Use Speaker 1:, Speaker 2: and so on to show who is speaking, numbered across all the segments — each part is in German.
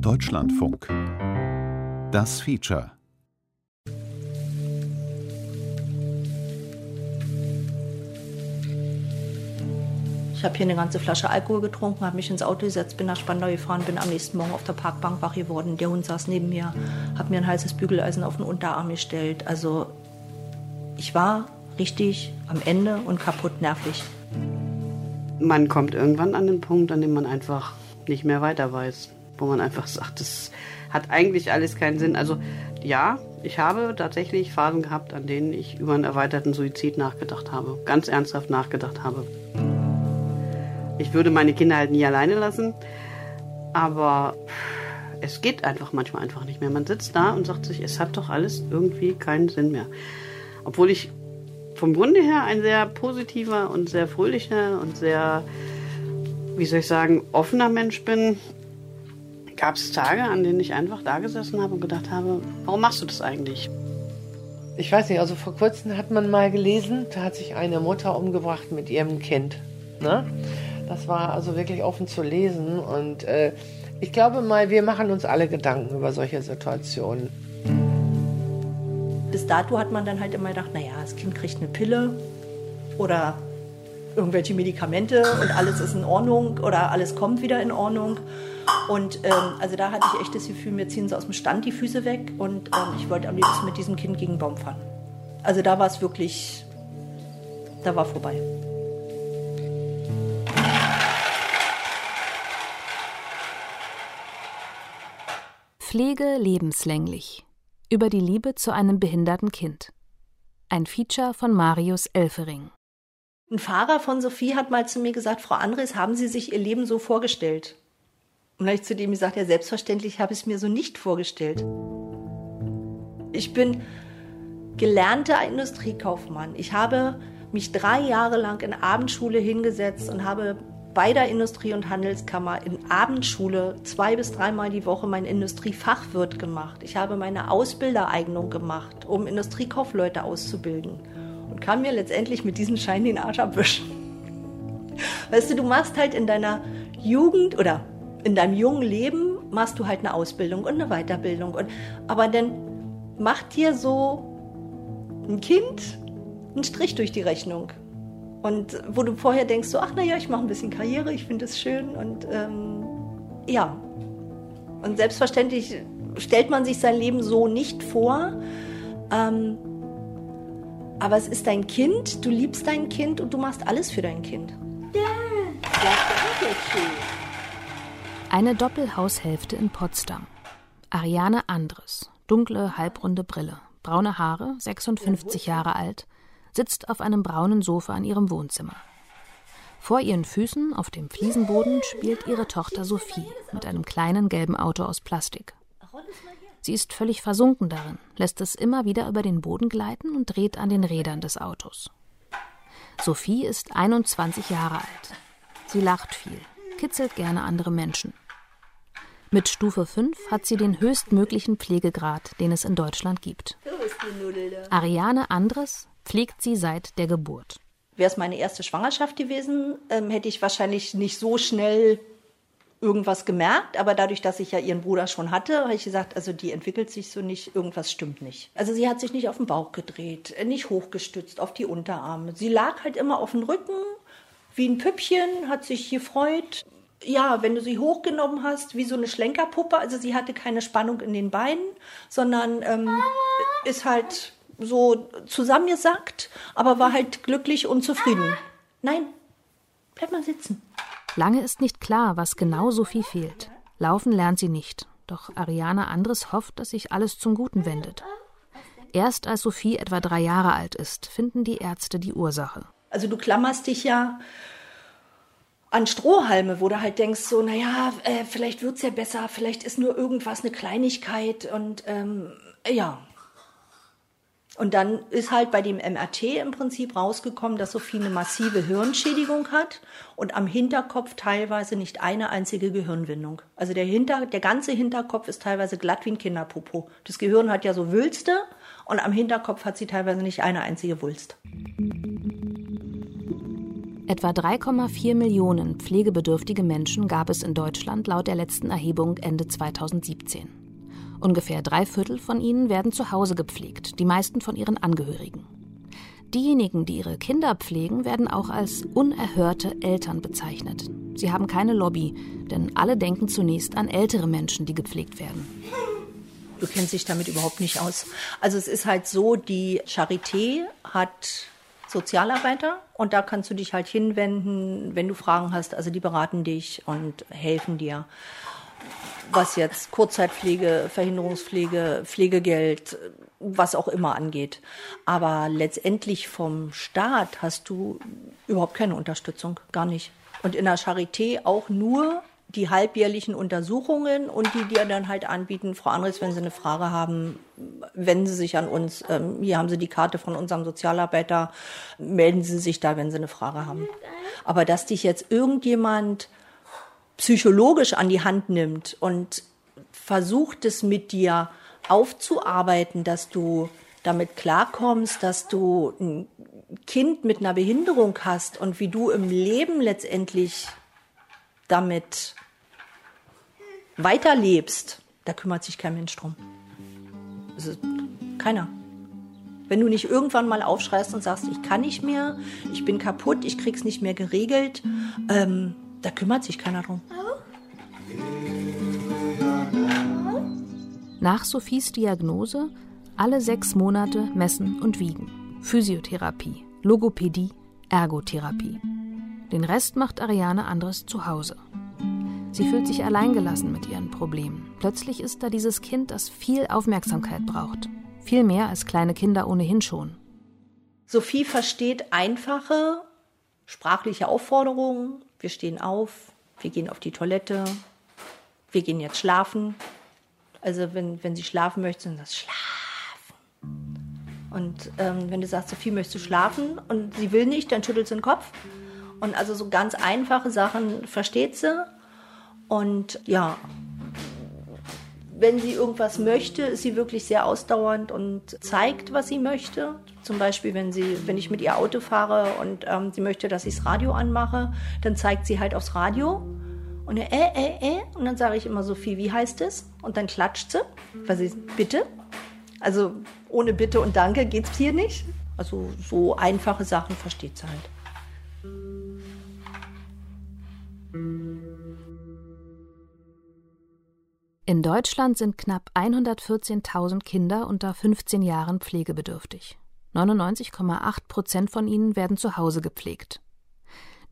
Speaker 1: Deutschlandfunk. Das Feature.
Speaker 2: Ich habe hier eine ganze Flasche Alkohol getrunken, habe mich ins Auto gesetzt, bin nach Spandau gefahren, bin am nächsten Morgen auf der Parkbank wach geworden. Der Hund saß neben mir, hat mir ein heißes Bügeleisen auf den Unterarm gestellt. Also ich war richtig am Ende und kaputt nervlich.
Speaker 3: Man kommt irgendwann an den Punkt, an dem man einfach nicht mehr weiter weiß. Wo man einfach sagt, das hat eigentlich alles keinen Sinn. Also ja, ich habe tatsächlich Phasen gehabt, an denen ich über einen erweiterten Suizid nachgedacht habe. Ganz ernsthaft nachgedacht habe. Ich würde meine Kinder halt nie alleine lassen. Aber es geht einfach manchmal einfach nicht mehr. Man sitzt da und sagt sich, es hat doch alles irgendwie keinen Sinn mehr. Obwohl ich vom Grunde her ein sehr positiver und sehr fröhlicher und sehr, wie soll ich sagen, offener Mensch bin, gab es Tage, an denen ich einfach da gesessen habe und gedacht habe, warum machst du das eigentlich?
Speaker 4: Ich weiß nicht, also vor kurzem hat man mal gelesen, da hat sich eine Mutter umgebracht mit ihrem Kind. Ne? Das war also wirklich offen zu lesen und äh, ich glaube mal, wir machen uns alle Gedanken über solche Situationen
Speaker 2: bis dato hat man dann halt immer gedacht, naja, das Kind kriegt eine Pille oder irgendwelche Medikamente und alles ist in Ordnung oder alles kommt wieder in Ordnung. Und ähm, also da hatte ich echt das Gefühl, mir ziehen sie aus dem Stand die Füße weg und ähm, ich wollte am liebsten mit diesem Kind gegen einen Baum fahren. Also da war es wirklich, da war vorbei.
Speaker 5: Pflege lebenslänglich über die Liebe zu einem behinderten Kind. Ein Feature von Marius Elfering.
Speaker 2: Ein Fahrer von Sophie hat mal zu mir gesagt, Frau Andres, haben Sie sich Ihr Leben so vorgestellt? Und dann habe ich zu dem gesagt, ja, selbstverständlich habe ich es mir so nicht vorgestellt. Ich bin gelernter Industriekaufmann. Ich habe mich drei Jahre lang in Abendschule hingesetzt und habe bei der Industrie- und Handelskammer in Abendschule zwei bis dreimal die Woche mein Industriefachwirt gemacht. Ich habe meine Ausbildereignung gemacht, um Industriekaufleute auszubilden und kann mir letztendlich mit diesem Schein den Arsch abwischen. Weißt du, du machst halt in deiner Jugend oder in deinem jungen Leben machst du halt eine Ausbildung und eine Weiterbildung. Und, aber dann macht dir so ein Kind einen Strich durch die Rechnung. Und wo du vorher denkst, so, ach naja, ich mache ein bisschen Karriere, ich finde es schön und ähm, ja. Und selbstverständlich stellt man sich sein Leben so nicht vor. Ähm, aber es ist dein Kind, du liebst dein Kind und du machst alles für dein Kind. Ja,
Speaker 5: Eine Doppelhaushälfte in Potsdam. Ariane Andres, dunkle, halbrunde Brille, braune Haare, 56 Jahre alt, sitzt auf einem braunen Sofa in ihrem Wohnzimmer. Vor ihren Füßen auf dem Fliesenboden spielt ihre Tochter Sophie mit einem kleinen gelben Auto aus Plastik. Sie ist völlig versunken darin, lässt es immer wieder über den Boden gleiten und dreht an den Rädern des Autos. Sophie ist 21 Jahre alt. Sie lacht viel, kitzelt gerne andere Menschen. Mit Stufe 5 hat sie den höchstmöglichen Pflegegrad, den es in Deutschland gibt. Ariane Andres pflegt sie seit der Geburt.
Speaker 2: Wäre es meine erste Schwangerschaft gewesen, ähm, hätte ich wahrscheinlich nicht so schnell irgendwas gemerkt, aber dadurch, dass ich ja ihren Bruder schon hatte, habe ich gesagt, also die entwickelt sich so nicht, irgendwas stimmt nicht. Also sie hat sich nicht auf den Bauch gedreht, nicht hochgestützt auf die Unterarme. Sie lag halt immer auf dem Rücken, wie ein Püppchen, hat sich gefreut. Ja, wenn du sie hochgenommen hast, wie so eine Schlenkerpuppe, also sie hatte keine Spannung in den Beinen, sondern ähm, ist halt so zusammengesackt, aber war halt glücklich und zufrieden. Nein, bleib mal sitzen.
Speaker 5: Lange ist nicht klar, was genau Sophie fehlt. Laufen lernt sie nicht, doch Ariane Andres hofft, dass sich alles zum Guten wendet. Erst als Sophie etwa drei Jahre alt ist, finden die Ärzte die Ursache.
Speaker 2: Also du klammerst dich ja an Strohhalme, wo du halt denkst, so, naja, äh, vielleicht es ja besser, vielleicht ist nur irgendwas eine Kleinigkeit und ähm, ja, und dann ist halt bei dem MRT im Prinzip rausgekommen, dass Sophie eine massive Hirnschädigung hat und am Hinterkopf teilweise nicht eine einzige Gehirnwindung. Also der, Hinter, der ganze Hinterkopf ist teilweise glatt wie ein Kinderpopo. Das Gehirn hat ja so Wülste und am Hinterkopf hat sie teilweise nicht eine einzige Wulst.
Speaker 5: Etwa 3,4 Millionen pflegebedürftige Menschen gab es in Deutschland laut der letzten Erhebung Ende 2017. Ungefähr drei Viertel von ihnen werden zu Hause gepflegt, die meisten von ihren Angehörigen. Diejenigen, die ihre Kinder pflegen, werden auch als unerhörte Eltern bezeichnet. Sie haben keine Lobby, denn alle denken zunächst an ältere Menschen, die gepflegt werden.
Speaker 2: Du kennst dich damit überhaupt nicht aus. Also es ist halt so, die Charité hat Sozialarbeiter und da kannst du dich halt hinwenden, wenn du Fragen hast. Also die beraten dich und helfen dir. Was jetzt Kurzzeitpflege, Verhinderungspflege, Pflegegeld, was auch immer angeht. Aber letztendlich vom Staat hast du überhaupt keine Unterstützung, gar nicht. Und in der Charité auch nur die halbjährlichen Untersuchungen und die dir dann halt anbieten, Frau Andres, wenn Sie eine Frage haben, wenden Sie sich an uns. Ähm, hier haben Sie die Karte von unserem Sozialarbeiter. Melden Sie sich da, wenn Sie eine Frage haben. Aber dass dich jetzt irgendjemand psychologisch an die Hand nimmt und versucht es mit dir aufzuarbeiten, dass du damit klarkommst, dass du ein Kind mit einer Behinderung hast und wie du im Leben letztendlich damit weiterlebst, da kümmert sich kein Mensch drum. Also keiner. Wenn du nicht irgendwann mal aufschreist und sagst, ich kann nicht mehr, ich bin kaputt, ich krieg's nicht mehr geregelt, ähm, da kümmert sich keiner drum.
Speaker 5: Nach Sophies Diagnose alle sechs Monate messen und wiegen. Physiotherapie, Logopädie, Ergotherapie. Den Rest macht Ariane Andres zu Hause. Sie fühlt sich alleingelassen mit ihren Problemen. Plötzlich ist da dieses Kind, das viel Aufmerksamkeit braucht. Viel mehr als kleine Kinder ohnehin schon.
Speaker 2: Sophie versteht einfache sprachliche Aufforderungen. Wir stehen auf, wir gehen auf die Toilette, wir gehen jetzt schlafen. Also wenn, wenn sie schlafen möchte, dann das Schlafen. Und ähm, wenn du sagst, Sophie, möchtest du schlafen? Und sie will nicht, dann schüttelt sie den Kopf. Und also so ganz einfache Sachen versteht sie. Und ja, wenn sie irgendwas möchte, ist sie wirklich sehr ausdauernd und zeigt, was sie möchte. Zum Beispiel, wenn, sie, wenn ich mit ihr Auto fahre und ähm, sie möchte, dass ich das Radio anmache, dann zeigt sie halt aufs Radio. Und äh, äh, äh. Und dann sage ich immer, Sophie, wie heißt es? Und dann klatscht sie, weil sie, bitte. Also ohne Bitte und Danke geht es hier nicht. Also so einfache Sachen versteht sie halt.
Speaker 5: In Deutschland sind knapp 114.000 Kinder unter 15 Jahren pflegebedürftig. 99,8 Prozent von ihnen werden zu Hause gepflegt.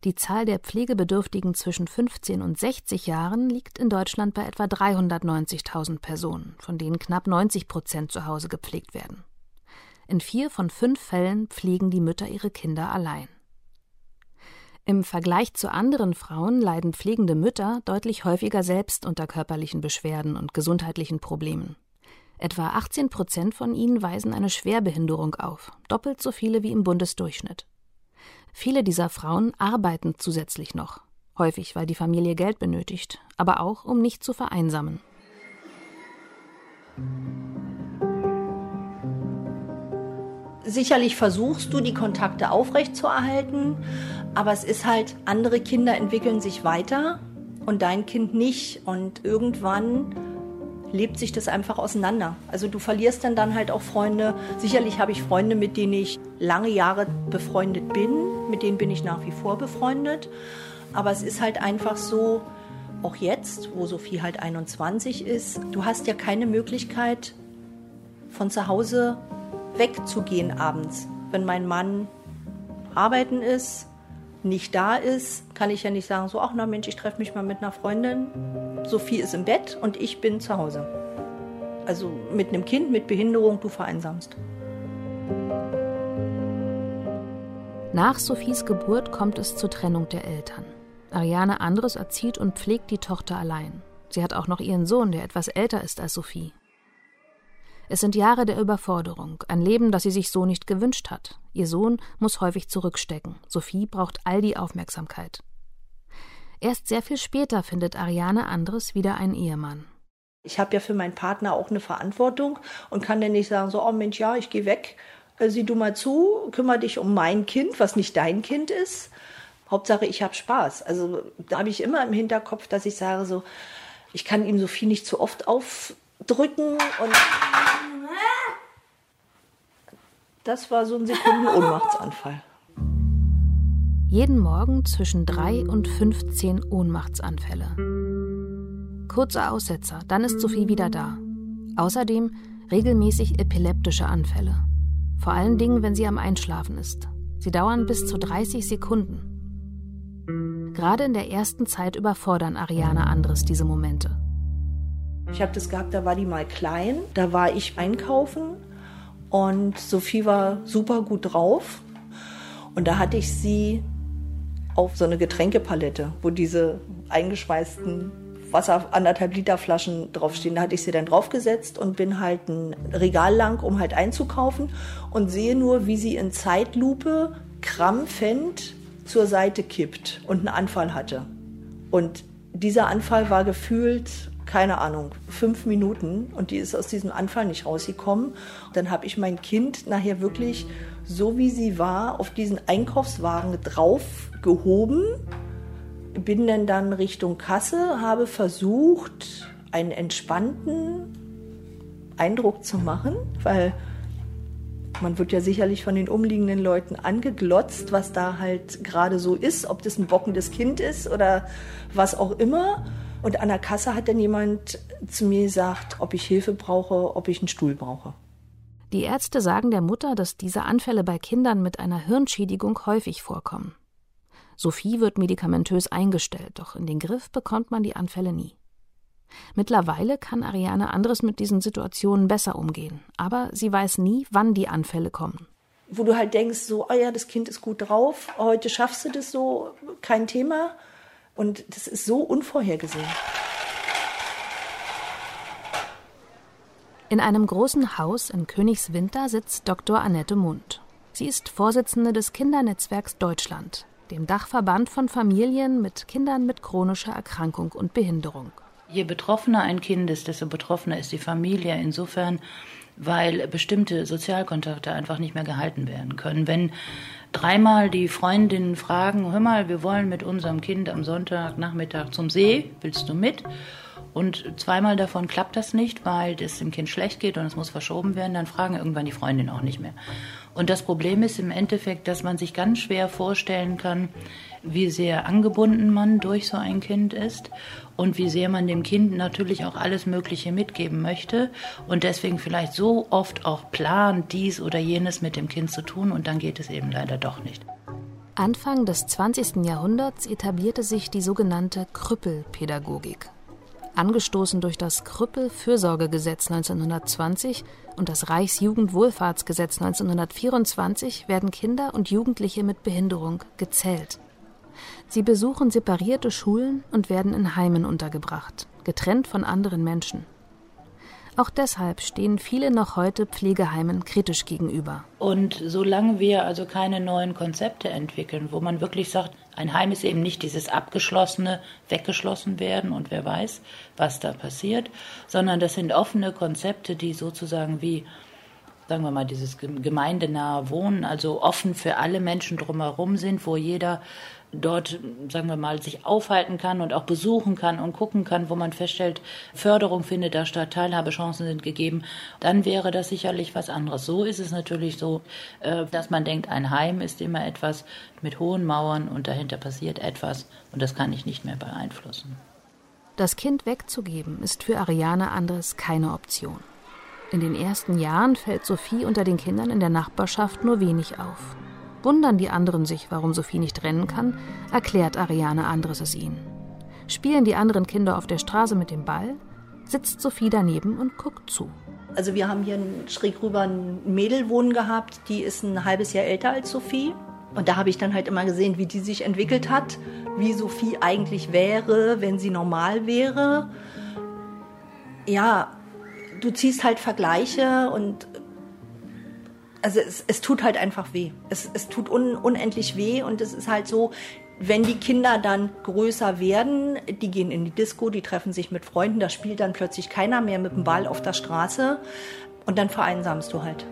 Speaker 5: Die Zahl der Pflegebedürftigen zwischen 15 und 60 Jahren liegt in Deutschland bei etwa 390.000 Personen, von denen knapp 90 Prozent zu Hause gepflegt werden. In vier von fünf Fällen pflegen die Mütter ihre Kinder allein. Im Vergleich zu anderen Frauen leiden pflegende Mütter deutlich häufiger selbst unter körperlichen Beschwerden und gesundheitlichen Problemen. Etwa 18 Prozent von ihnen weisen eine Schwerbehinderung auf, doppelt so viele wie im Bundesdurchschnitt. Viele dieser Frauen arbeiten zusätzlich noch, häufig weil die Familie Geld benötigt, aber auch um nicht zu vereinsamen.
Speaker 2: Sicherlich versuchst du, die Kontakte aufrechtzuerhalten, aber es ist halt, andere Kinder entwickeln sich weiter und dein Kind nicht. Und irgendwann lebt sich das einfach auseinander. Also du verlierst dann dann halt auch Freunde. Sicherlich habe ich Freunde, mit denen ich lange Jahre befreundet bin. Mit denen bin ich nach wie vor befreundet. Aber es ist halt einfach so, auch jetzt, wo Sophie halt 21 ist, du hast ja keine Möglichkeit, von zu Hause wegzugehen abends. Wenn mein Mann arbeiten ist, nicht da ist, kann ich ja nicht sagen, so, ach na Mensch, ich treffe mich mal mit einer Freundin. Sophie ist im Bett und ich bin zu Hause. Also mit einem Kind mit Behinderung, du vereinsamst.
Speaker 5: Nach Sophies Geburt kommt es zur Trennung der Eltern. Ariane Andres erzieht und pflegt die Tochter allein. Sie hat auch noch ihren Sohn, der etwas älter ist als Sophie. Es sind Jahre der Überforderung, ein Leben, das sie sich so nicht gewünscht hat. Ihr Sohn muss häufig zurückstecken. Sophie braucht all die Aufmerksamkeit. Erst sehr viel später findet Ariane Andres wieder einen Ehemann.
Speaker 2: Ich habe ja für meinen Partner auch eine Verantwortung und kann dann nicht sagen, so, oh Mensch, ja, ich gehe weg, äh, sieh du mal zu, kümmere dich um mein Kind, was nicht dein Kind ist. Hauptsache, ich habe Spaß. Also da habe ich immer im Hinterkopf, dass ich sage so, ich kann ihm Sophie nicht zu oft aufdrücken und das war so ein Sekunden-Ohnmachtsanfall.
Speaker 5: Jeden Morgen zwischen drei und 15 Ohnmachtsanfälle. Kurze Aussetzer, dann ist Sophie wieder da. Außerdem regelmäßig epileptische Anfälle. Vor allen Dingen, wenn sie am Einschlafen ist. Sie dauern bis zu 30 Sekunden. Gerade in der ersten Zeit überfordern Ariane Andres diese Momente.
Speaker 2: Ich habe das gehabt, da war die mal klein, da war ich einkaufen und Sophie war super gut drauf. Und da hatte ich sie auf so eine Getränkepalette, wo diese eingeschweißten Wasser anderthalb Liter Flaschen draufstehen. Da hatte ich sie dann draufgesetzt und bin halt ein Regal lang, um halt einzukaufen und sehe nur, wie sie in Zeitlupe krampfend zur Seite kippt und einen Anfall hatte. Und dieser Anfall war gefühlt keine Ahnung, fünf Minuten und die ist aus diesem Anfall nicht rausgekommen. Dann habe ich mein Kind nachher wirklich so wie sie war auf diesen Einkaufswagen drauf gehoben, bin dann dann Richtung Kasse, habe versucht, einen entspannten Eindruck zu machen, weil man wird ja sicherlich von den umliegenden Leuten angeglotzt, was da halt gerade so ist, ob das ein bockendes Kind ist oder was auch immer. Und an der Kasse hat dann jemand zu mir gesagt, ob ich Hilfe brauche, ob ich einen Stuhl brauche.
Speaker 5: Die Ärzte sagen der Mutter, dass diese Anfälle bei Kindern mit einer Hirnschädigung häufig vorkommen. Sophie wird medikamentös eingestellt, doch in den Griff bekommt man die Anfälle nie. Mittlerweile kann Ariane Andres mit diesen Situationen besser umgehen, aber sie weiß nie, wann die Anfälle kommen.
Speaker 2: Wo du halt denkst, so, oh ja, das Kind ist gut drauf, heute schaffst du das so, kein Thema. Und das ist so unvorhergesehen.
Speaker 5: In einem großen Haus in Königswinter sitzt Dr. Annette Mund. Sie ist Vorsitzende des Kindernetzwerks Deutschland, dem Dachverband von Familien mit Kindern mit chronischer Erkrankung und Behinderung.
Speaker 6: Je betroffener ein Kind ist, desto betroffener ist die Familie. Insofern, weil bestimmte Sozialkontakte einfach nicht mehr gehalten werden können. Wenn dreimal die Freundinnen fragen, hör mal, wir wollen mit unserem Kind am Sonntagnachmittag zum See, willst du mit? Und zweimal davon klappt das nicht, weil es dem Kind schlecht geht und es muss verschoben werden, dann fragen irgendwann die Freundinnen auch nicht mehr. Und das Problem ist im Endeffekt, dass man sich ganz schwer vorstellen kann, wie sehr angebunden man durch so ein Kind ist und wie sehr man dem Kind natürlich auch alles Mögliche mitgeben möchte und deswegen vielleicht so oft auch plant, dies oder jenes mit dem Kind zu tun und dann geht es eben leider doch nicht.
Speaker 5: Anfang des 20. Jahrhunderts etablierte sich die sogenannte Krüppelpädagogik. Angestoßen durch das Krüppelfürsorgegesetz 1920 und das Reichsjugendwohlfahrtsgesetz 1924 werden Kinder und Jugendliche mit Behinderung gezählt. Sie besuchen separierte Schulen und werden in Heimen untergebracht, getrennt von anderen Menschen. Auch deshalb stehen viele noch heute Pflegeheimen kritisch gegenüber.
Speaker 6: Und solange wir also keine neuen Konzepte entwickeln, wo man wirklich sagt, ein Heim ist eben nicht dieses abgeschlossene, weggeschlossen werden und wer weiß, was da passiert, sondern das sind offene Konzepte, die sozusagen wie sagen wir mal, dieses gemeindenahe Wohnen, also offen für alle Menschen drumherum sind, wo jeder dort, sagen wir mal, sich aufhalten kann und auch besuchen kann und gucken kann, wo man feststellt, Förderung findet da statt, Teilhabechancen sind gegeben, dann wäre das sicherlich was anderes. So ist es natürlich so, äh, dass man denkt, ein Heim ist immer etwas mit hohen Mauern und dahinter passiert etwas und das kann ich nicht mehr beeinflussen.
Speaker 5: Das Kind wegzugeben ist für Ariane Andres keine Option. In den ersten Jahren fällt Sophie unter den Kindern in der Nachbarschaft nur wenig auf. Wundern die anderen sich, warum Sophie nicht rennen kann, erklärt Ariane Andres es ihnen. Spielen die anderen Kinder auf der Straße mit dem Ball, sitzt Sophie daneben und guckt zu.
Speaker 2: Also wir haben hier schräg rüber ein Mädel wohnen gehabt, die ist ein halbes Jahr älter als Sophie. Und da habe ich dann halt immer gesehen, wie die sich entwickelt hat, wie Sophie eigentlich wäre, wenn sie normal wäre. Ja, du ziehst halt Vergleiche und also es, es tut halt einfach weh. Es, es tut un, unendlich weh und es ist halt so, wenn die Kinder dann größer werden, die gehen in die Disco, die treffen sich mit Freunden, da spielt dann plötzlich keiner mehr mit dem Ball auf der Straße und dann vereinsamst du halt.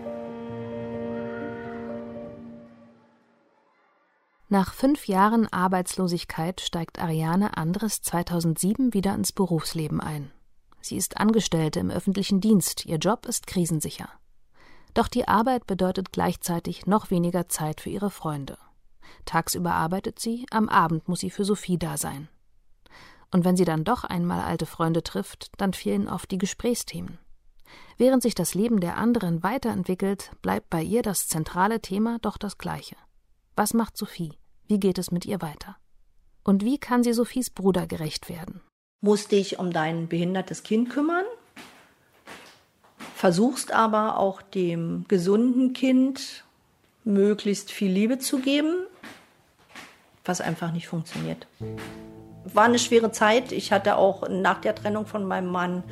Speaker 5: Nach fünf Jahren Arbeitslosigkeit steigt Ariane Andres 2007 wieder ins Berufsleben ein. Sie ist Angestellte im öffentlichen Dienst, ihr Job ist krisensicher. Doch die Arbeit bedeutet gleichzeitig noch weniger Zeit für ihre Freunde. Tagsüber arbeitet sie, am Abend muss sie für Sophie da sein. Und wenn sie dann doch einmal alte Freunde trifft, dann fehlen oft die Gesprächsthemen. Während sich das Leben der anderen weiterentwickelt, bleibt bei ihr das zentrale Thema doch das gleiche. Was macht Sophie? Wie geht es mit ihr weiter? Und wie kann sie Sophies Bruder gerecht werden?
Speaker 2: Musst dich um dein behindertes Kind kümmern, versuchst aber auch dem gesunden Kind möglichst viel Liebe zu geben, was einfach nicht funktioniert. War eine schwere Zeit. Ich hatte auch nach der Trennung von meinem Mann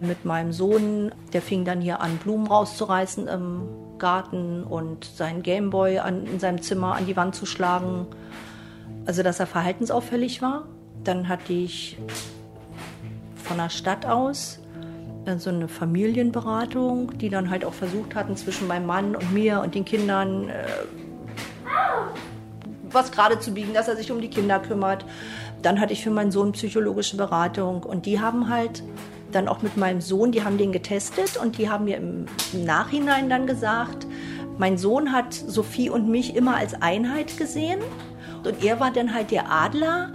Speaker 2: mit meinem Sohn, der fing dann hier an, Blumen rauszureißen im Garten und seinen Gameboy an, in seinem Zimmer an die Wand zu schlagen. Also, dass er verhaltensauffällig war. Dann hatte ich von der Stadt aus so eine Familienberatung, die dann halt auch versucht hatten, zwischen meinem Mann und mir und den Kindern äh, was gerade zu biegen, dass er sich um die Kinder kümmert. Dann hatte ich für meinen Sohn psychologische Beratung und die haben halt dann auch mit meinem Sohn, die haben den getestet und die haben mir im Nachhinein dann gesagt, mein Sohn hat Sophie und mich immer als Einheit gesehen und er war dann halt der Adler,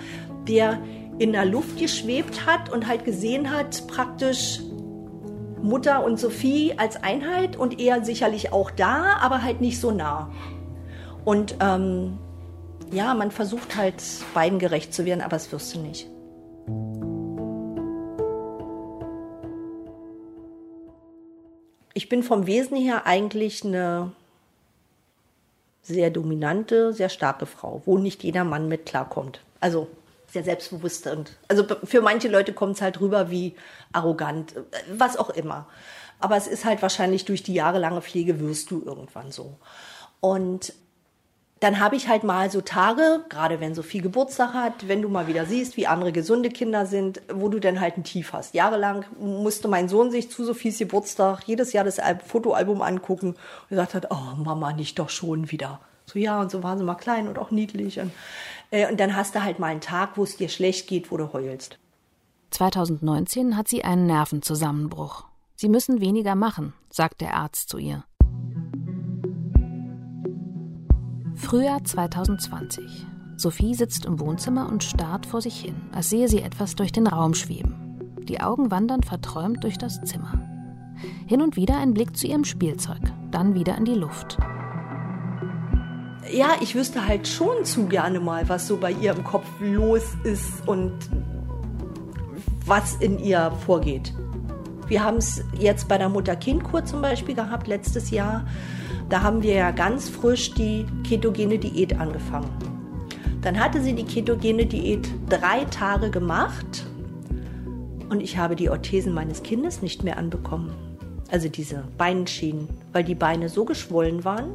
Speaker 2: der in der Luft geschwebt hat und halt gesehen hat, praktisch Mutter und Sophie als Einheit und er sicherlich auch da, aber halt nicht so nah. Und ähm, ja, man versucht halt beiden gerecht zu werden, aber es wirst du nicht. Ich bin vom Wesen her eigentlich eine sehr dominante, sehr starke Frau, wo nicht jeder Mann mit klarkommt. Also sehr selbstbewusst und also für manche Leute kommt es halt rüber wie arrogant, was auch immer. Aber es ist halt wahrscheinlich durch die jahrelange Pflege wirst du irgendwann so. Und dann habe ich halt mal so Tage, gerade wenn Sophie Geburtstag hat, wenn du mal wieder siehst, wie andere gesunde Kinder sind, wo du dann halt ein Tief hast. Jahrelang musste mein Sohn sich zu Sophies Geburtstag jedes Jahr das Fotoalbum angucken und gesagt hat, oh Mama, nicht doch schon wieder. So ja, und so waren sie mal klein und auch niedlich. Und, äh, und dann hast du halt mal einen Tag, wo es dir schlecht geht, wo du heulst.
Speaker 5: 2019 hat sie einen Nervenzusammenbruch. Sie müssen weniger machen, sagt der Arzt zu ihr. Frühjahr 2020. Sophie sitzt im Wohnzimmer und starrt vor sich hin, als sehe sie etwas durch den Raum schweben. Die Augen wandern verträumt durch das Zimmer. Hin und wieder ein Blick zu ihrem Spielzeug, dann wieder in die Luft.
Speaker 2: Ja, ich wüsste halt schon zu gerne mal, was so bei ihr im Kopf los ist und was in ihr vorgeht. Wir haben es jetzt bei der Mutter-Kind-Kur zum Beispiel gehabt, letztes Jahr. Da haben wir ja ganz frisch die ketogene Diät angefangen. Dann hatte sie die ketogene Diät drei Tage gemacht und ich habe die Orthesen meines Kindes nicht mehr anbekommen. Also diese Beinschienen, weil die Beine so geschwollen waren.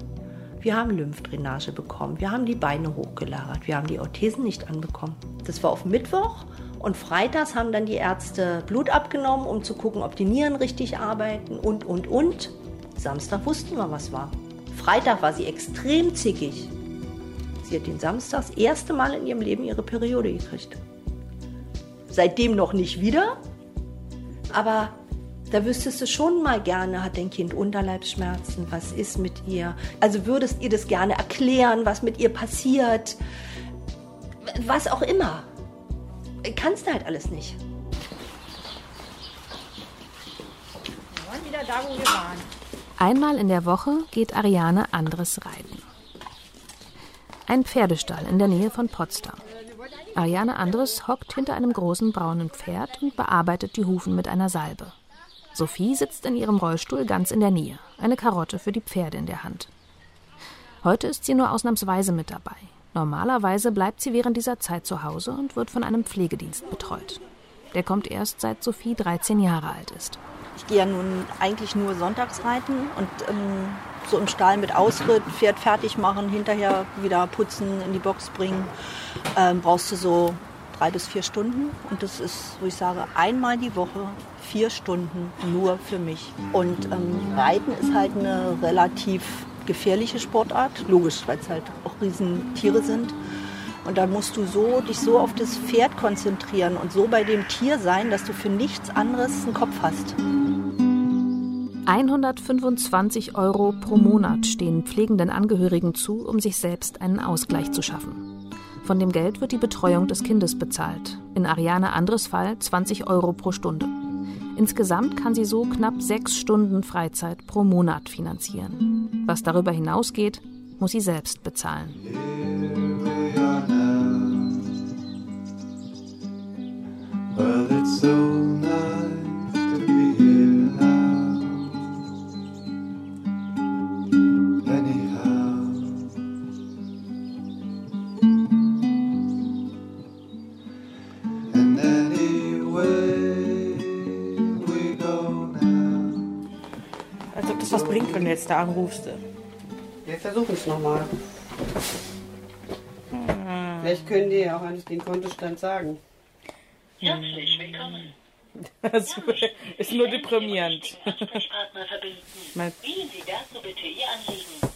Speaker 2: Wir haben Lymphdrainage bekommen, wir haben die Beine hochgelagert, wir haben die Orthesen nicht anbekommen. Das war auf Mittwoch und freitags haben dann die Ärzte Blut abgenommen, um zu gucken, ob die Nieren richtig arbeiten und, und, und. Samstag wussten wir, was war. Freitag war sie extrem zickig. Sie hat den Samstag das erste Mal in ihrem Leben ihre Periode gekriegt. Seitdem noch nicht wieder, aber da wüsstest du schon mal gerne, hat dein Kind Unterleibsschmerzen, was ist mit ihr? Also würdest ihr das gerne erklären, was mit ihr passiert? Was auch immer. Kannst du halt alles nicht.
Speaker 7: Wir waren wieder da, wo wir waren.
Speaker 5: Einmal in der Woche geht Ariane Andres reiten. Ein Pferdestall in der Nähe von Potsdam. Ariane Andres hockt hinter einem großen braunen Pferd und bearbeitet die Hufen mit einer Salbe. Sophie sitzt in ihrem Rollstuhl ganz in der Nähe, eine Karotte für die Pferde in der Hand. Heute ist sie nur ausnahmsweise mit dabei. Normalerweise bleibt sie während dieser Zeit zu Hause und wird von einem Pflegedienst betreut. Der kommt erst seit Sophie 13 Jahre alt ist.
Speaker 2: Ich gehe ja nun eigentlich nur sonntags reiten und ähm, so im Stall mit Ausritt, Pferd fertig machen, hinterher wieder putzen, in die Box bringen, ähm, brauchst du so drei bis vier Stunden. Und das ist, wo ich sage, einmal die Woche vier Stunden nur für mich. Und ähm, Reiten ist halt eine relativ gefährliche Sportart. Logisch, weil es halt auch Riesentiere sind. Und da musst du so, dich so auf das Pferd konzentrieren und so bei dem Tier sein, dass du für nichts anderes einen Kopf hast.
Speaker 5: 125 Euro pro Monat stehen pflegenden Angehörigen zu, um sich selbst einen Ausgleich zu schaffen. Von dem Geld wird die Betreuung des Kindes bezahlt. In Ariane Andres Fall 20 Euro pro Stunde. Insgesamt kann sie so knapp sechs Stunden Freizeit pro Monat finanzieren. Was darüber hinausgeht, muss sie selbst bezahlen. Well, it's so
Speaker 7: jetzt da anrufst.
Speaker 3: Wir versuchen es nochmal. Vielleicht können die ja auch eigentlich den Kontostand sagen.
Speaker 8: Herzlich willkommen.
Speaker 7: Das ist nur deprimierend.
Speaker 8: Ansprechpartner verbinden.
Speaker 7: Mein-
Speaker 8: Wählen Sie dazu bitte Ihr Anliegen.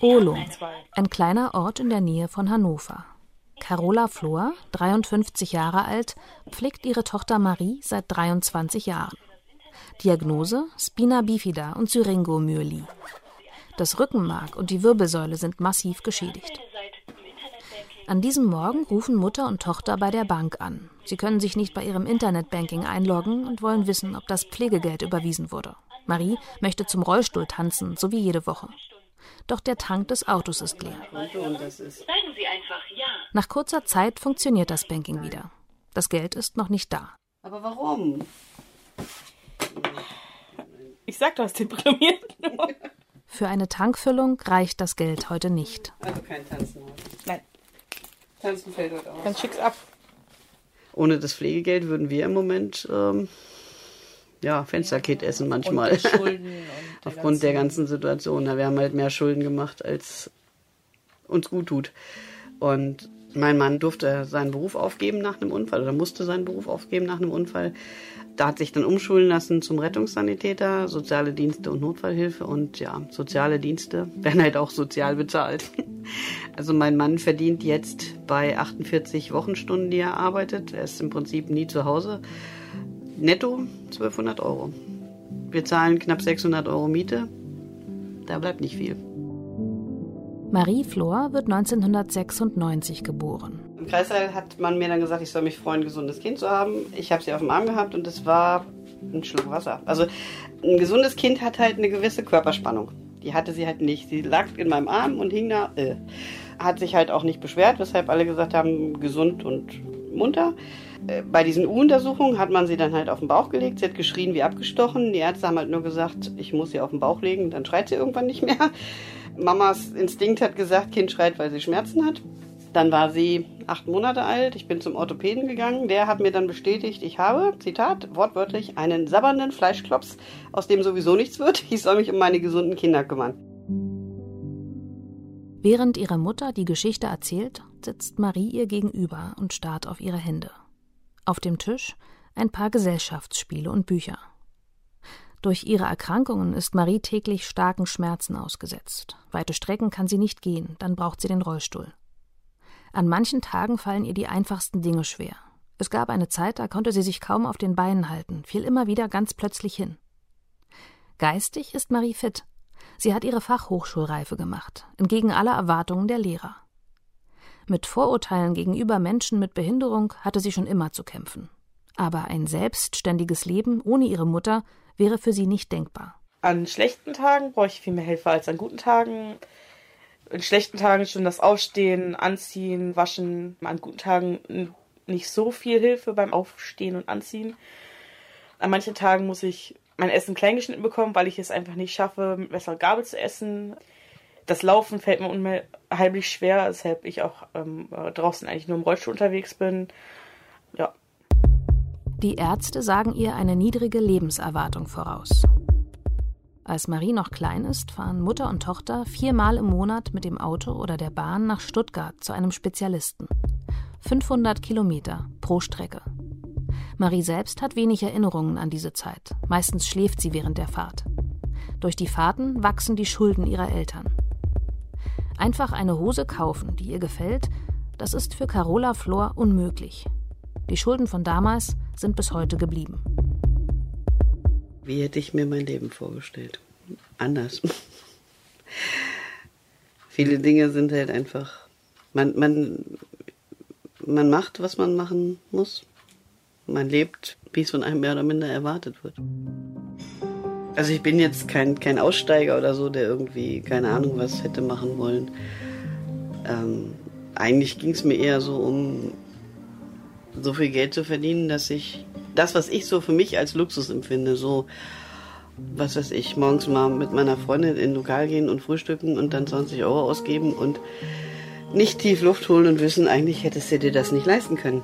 Speaker 5: Ohlum, ein kleiner Ort in der Nähe von Hannover. Carola Flor, 53 Jahre alt, pflegt ihre Tochter Marie seit 23 Jahren. Diagnose Spina bifida und Syringomyelie. Das Rückenmark und die Wirbelsäule sind massiv geschädigt. An diesem Morgen rufen Mutter und Tochter bei der Bank an. Sie können sich nicht bei ihrem Internetbanking einloggen und wollen wissen, ob das Pflegegeld überwiesen wurde. Marie möchte zum Rollstuhl tanzen, so wie jede Woche. Doch der Tank des Autos ist leer. Nach kurzer Zeit funktioniert das Banking wieder. Das Geld ist noch nicht da.
Speaker 3: Aber warum?
Speaker 7: Ich sag, du hast deprimiert.
Speaker 5: Für eine Tankfüllung reicht das Geld heute nicht.
Speaker 3: Also kein Tanzen heute.
Speaker 7: Nein,
Speaker 3: Tanzen fällt heute aus.
Speaker 7: dann schick's ab.
Speaker 3: Ohne das Pflegegeld würden wir im Moment ähm, ja, Fensterkit essen manchmal.
Speaker 7: Und Schulden und
Speaker 3: Aufgrund der
Speaker 7: ganzen-
Speaker 3: ganzen Situation. Na, Wir haben halt mehr Schulden gemacht, als uns gut tut. Und mein Mann durfte seinen Beruf aufgeben nach einem Unfall oder musste seinen Beruf aufgeben nach einem Unfall. Da hat sich dann umschulen lassen zum Rettungssanitäter, soziale Dienste und Notfallhilfe. Und ja, soziale Dienste werden halt auch sozial bezahlt. Also mein Mann verdient jetzt bei 48 Wochenstunden, die er arbeitet. Er ist im Prinzip nie zu Hause. Netto 1200 Euro. Wir zahlen knapp 600 Euro Miete. Da bleibt nicht viel.
Speaker 5: Marie Flor wird 1996 geboren.
Speaker 3: Im Kreißsaal hat man mir dann gesagt, ich soll mich freuen, ein gesundes Kind zu haben. Ich habe sie auf dem Arm gehabt und es war ein Schluck Wasser. Also ein gesundes Kind hat halt eine gewisse Körperspannung. Die hatte sie halt nicht. Sie lag in meinem Arm und hing da. Äh. Hat sich halt auch nicht beschwert, weshalb alle gesagt haben, gesund und munter. Äh, Bei diesen U-Untersuchungen hat man sie dann halt auf den Bauch gelegt. Sie hat geschrien wie abgestochen. Die Ärzte haben halt nur gesagt, ich muss sie auf den Bauch legen, dann schreit sie irgendwann nicht mehr. Mamas Instinkt hat gesagt, Kind schreit, weil sie Schmerzen hat. Dann war sie acht Monate alt. Ich bin zum Orthopäden gegangen. Der hat mir dann bestätigt, ich habe, Zitat, wortwörtlich, einen sabbernden Fleischklops, aus dem sowieso nichts wird. Ich soll mich um meine gesunden Kinder kümmern.
Speaker 5: Während ihre Mutter die Geschichte erzählt, sitzt Marie ihr gegenüber und starrt auf ihre Hände. Auf dem Tisch ein paar Gesellschaftsspiele und Bücher. Durch ihre Erkrankungen ist Marie täglich starken Schmerzen ausgesetzt. Weite Strecken kann sie nicht gehen, dann braucht sie den Rollstuhl. An manchen Tagen fallen ihr die einfachsten Dinge schwer. Es gab eine Zeit, da konnte sie sich kaum auf den Beinen halten, fiel immer wieder ganz plötzlich hin. Geistig ist Marie fit. Sie hat ihre Fachhochschulreife gemacht, entgegen aller Erwartungen der Lehrer. Mit Vorurteilen gegenüber Menschen mit Behinderung hatte sie schon immer zu kämpfen. Aber ein selbstständiges Leben ohne ihre Mutter wäre für sie nicht denkbar.
Speaker 7: An schlechten Tagen brauche ich viel mehr Hilfe als an guten Tagen. In schlechten Tagen schon das Aufstehen, Anziehen, Waschen. An guten Tagen nicht so viel Hilfe beim Aufstehen und Anziehen. An manchen Tagen muss ich mein Essen klein geschnitten bekommen, weil ich es einfach nicht schaffe, mit Messer und Gabel zu essen. Das Laufen fällt mir unheimlich schwer, weshalb ich auch ähm, draußen eigentlich nur im Rollstuhl unterwegs bin. Ja,
Speaker 5: Die Ärzte sagen ihr eine niedrige Lebenserwartung voraus. Als Marie noch klein ist, fahren Mutter und Tochter viermal im Monat mit dem Auto oder der Bahn nach Stuttgart zu einem Spezialisten. 500 Kilometer pro Strecke. Marie selbst hat wenig Erinnerungen an diese Zeit. Meistens schläft sie während der Fahrt. Durch die Fahrten wachsen die Schulden ihrer Eltern. Einfach eine Hose kaufen, die ihr gefällt, das ist für Carola Flor unmöglich. Die Schulden von damals sind bis heute geblieben.
Speaker 3: Wie hätte ich mir mein Leben vorgestellt? Anders. Viele Dinge sind halt einfach. Man, man, man macht, was man machen muss. Man lebt, wie es von einem mehr oder minder erwartet wird. Also ich bin jetzt kein, kein Aussteiger oder so, der irgendwie keine Ahnung was hätte machen wollen. Ähm, eigentlich ging es mir eher so um so viel Geld zu verdienen, dass ich das, was ich so für mich als Luxus empfinde, so was weiß ich, morgens mal mit meiner Freundin in ein Lokal gehen und frühstücken und dann 20 Euro ausgeben und nicht tief Luft holen und wissen, eigentlich hättest du dir das nicht leisten können.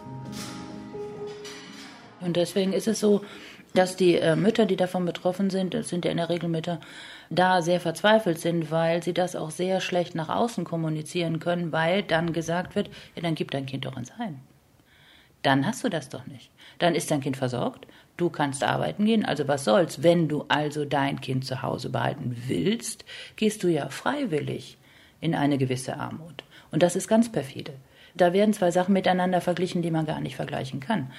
Speaker 6: Und deswegen ist es so, dass die äh, Mütter, die davon betroffen sind, das sind ja in der Regel Mütter, da sehr verzweifelt sind, weil sie das auch sehr schlecht nach außen kommunizieren können, weil dann gesagt wird, ja, dann gib dein Kind doch ins Heim. Dann hast du das doch nicht. Dann ist dein Kind versorgt, du kannst arbeiten gehen, also was soll's. Wenn du also dein Kind zu Hause behalten willst, gehst du ja freiwillig in eine gewisse Armut. Und das ist ganz perfide. Da werden zwei Sachen miteinander verglichen, die man gar nicht vergleichen kann.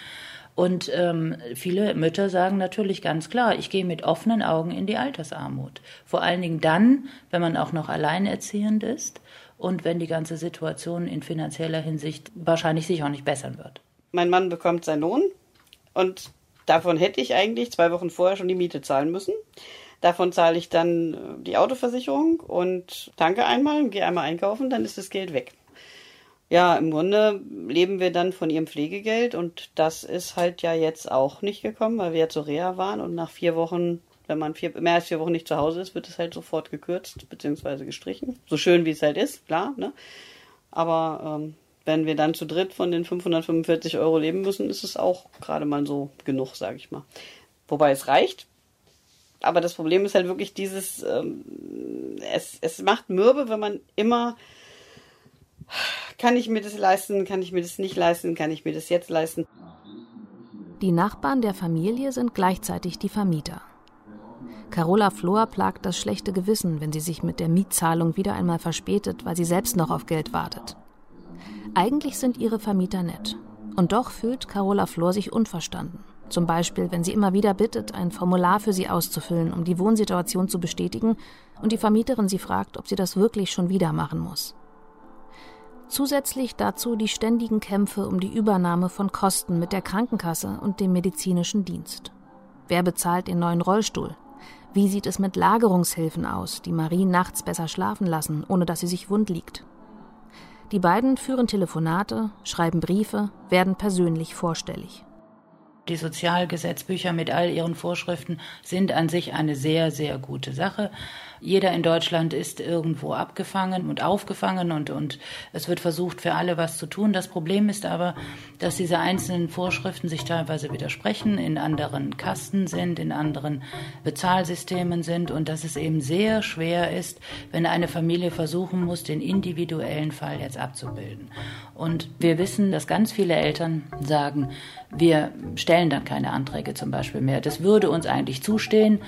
Speaker 6: Und ähm, viele Mütter sagen natürlich ganz klar, ich gehe mit offenen Augen in die Altersarmut. Vor allen Dingen dann, wenn man auch noch alleinerziehend ist und wenn die ganze Situation in finanzieller Hinsicht wahrscheinlich sich auch nicht bessern wird.
Speaker 3: Mein Mann bekommt seinen Lohn und davon hätte ich eigentlich zwei Wochen vorher schon die Miete zahlen müssen. Davon zahle ich dann äh, die Autoversicherung und tanke einmal und gehe einmal einkaufen, dann ist das Geld weg. Ja, im Grunde leben wir dann von ihrem Pflegegeld und das ist halt ja jetzt auch nicht gekommen, weil wir ja zur Reha waren und nach vier Wochen, wenn man vier, mehr als vier Wochen nicht zu Hause ist, wird es halt sofort gekürzt bzw. gestrichen. So schön wie es halt ist, klar, ne? Aber ähm, wenn wir dann zu dritt von den 545 Euro leben müssen, ist es auch gerade mal so genug, sage ich mal. Wobei es reicht. Aber das Problem ist halt wirklich dieses, ähm, es, es macht mürbe, wenn man immer kann ich mir das leisten, kann ich mir das nicht leisten, kann ich mir das jetzt leisten.
Speaker 5: Die Nachbarn der Familie sind gleichzeitig die Vermieter. Carola Flor plagt das schlechte Gewissen, wenn sie sich mit der Mietzahlung wieder einmal verspätet, weil sie selbst noch auf Geld wartet. Eigentlich sind ihre Vermieter nett. Und doch fühlt Carola Flor sich unverstanden. Zum Beispiel, wenn sie immer wieder bittet, ein Formular für sie auszufüllen, um die Wohnsituation zu bestätigen, und die Vermieterin sie fragt, ob sie das wirklich schon wieder machen muss. Zusätzlich dazu die ständigen Kämpfe um die Übernahme von Kosten mit der Krankenkasse und dem medizinischen Dienst. Wer bezahlt den neuen Rollstuhl? Wie sieht es mit Lagerungshilfen aus, die Marie nachts besser schlafen lassen, ohne dass sie sich wund liegt? Die beiden führen Telefonate, schreiben Briefe, werden persönlich vorstellig.
Speaker 6: Die Sozialgesetzbücher mit all ihren Vorschriften sind an sich eine sehr, sehr gute Sache. Jeder in Deutschland ist irgendwo abgefangen und aufgefangen und, und es wird versucht, für alle was zu tun. Das Problem ist aber, dass diese einzelnen Vorschriften sich teilweise widersprechen, in anderen Kasten sind, in anderen Bezahlsystemen sind und dass es eben sehr schwer ist, wenn eine Familie versuchen muss, den individuellen Fall jetzt abzubilden. Und wir wissen, dass ganz viele Eltern sagen, wir stellen dann keine Anträge zum Beispiel mehr. Das würde uns eigentlich zustehen.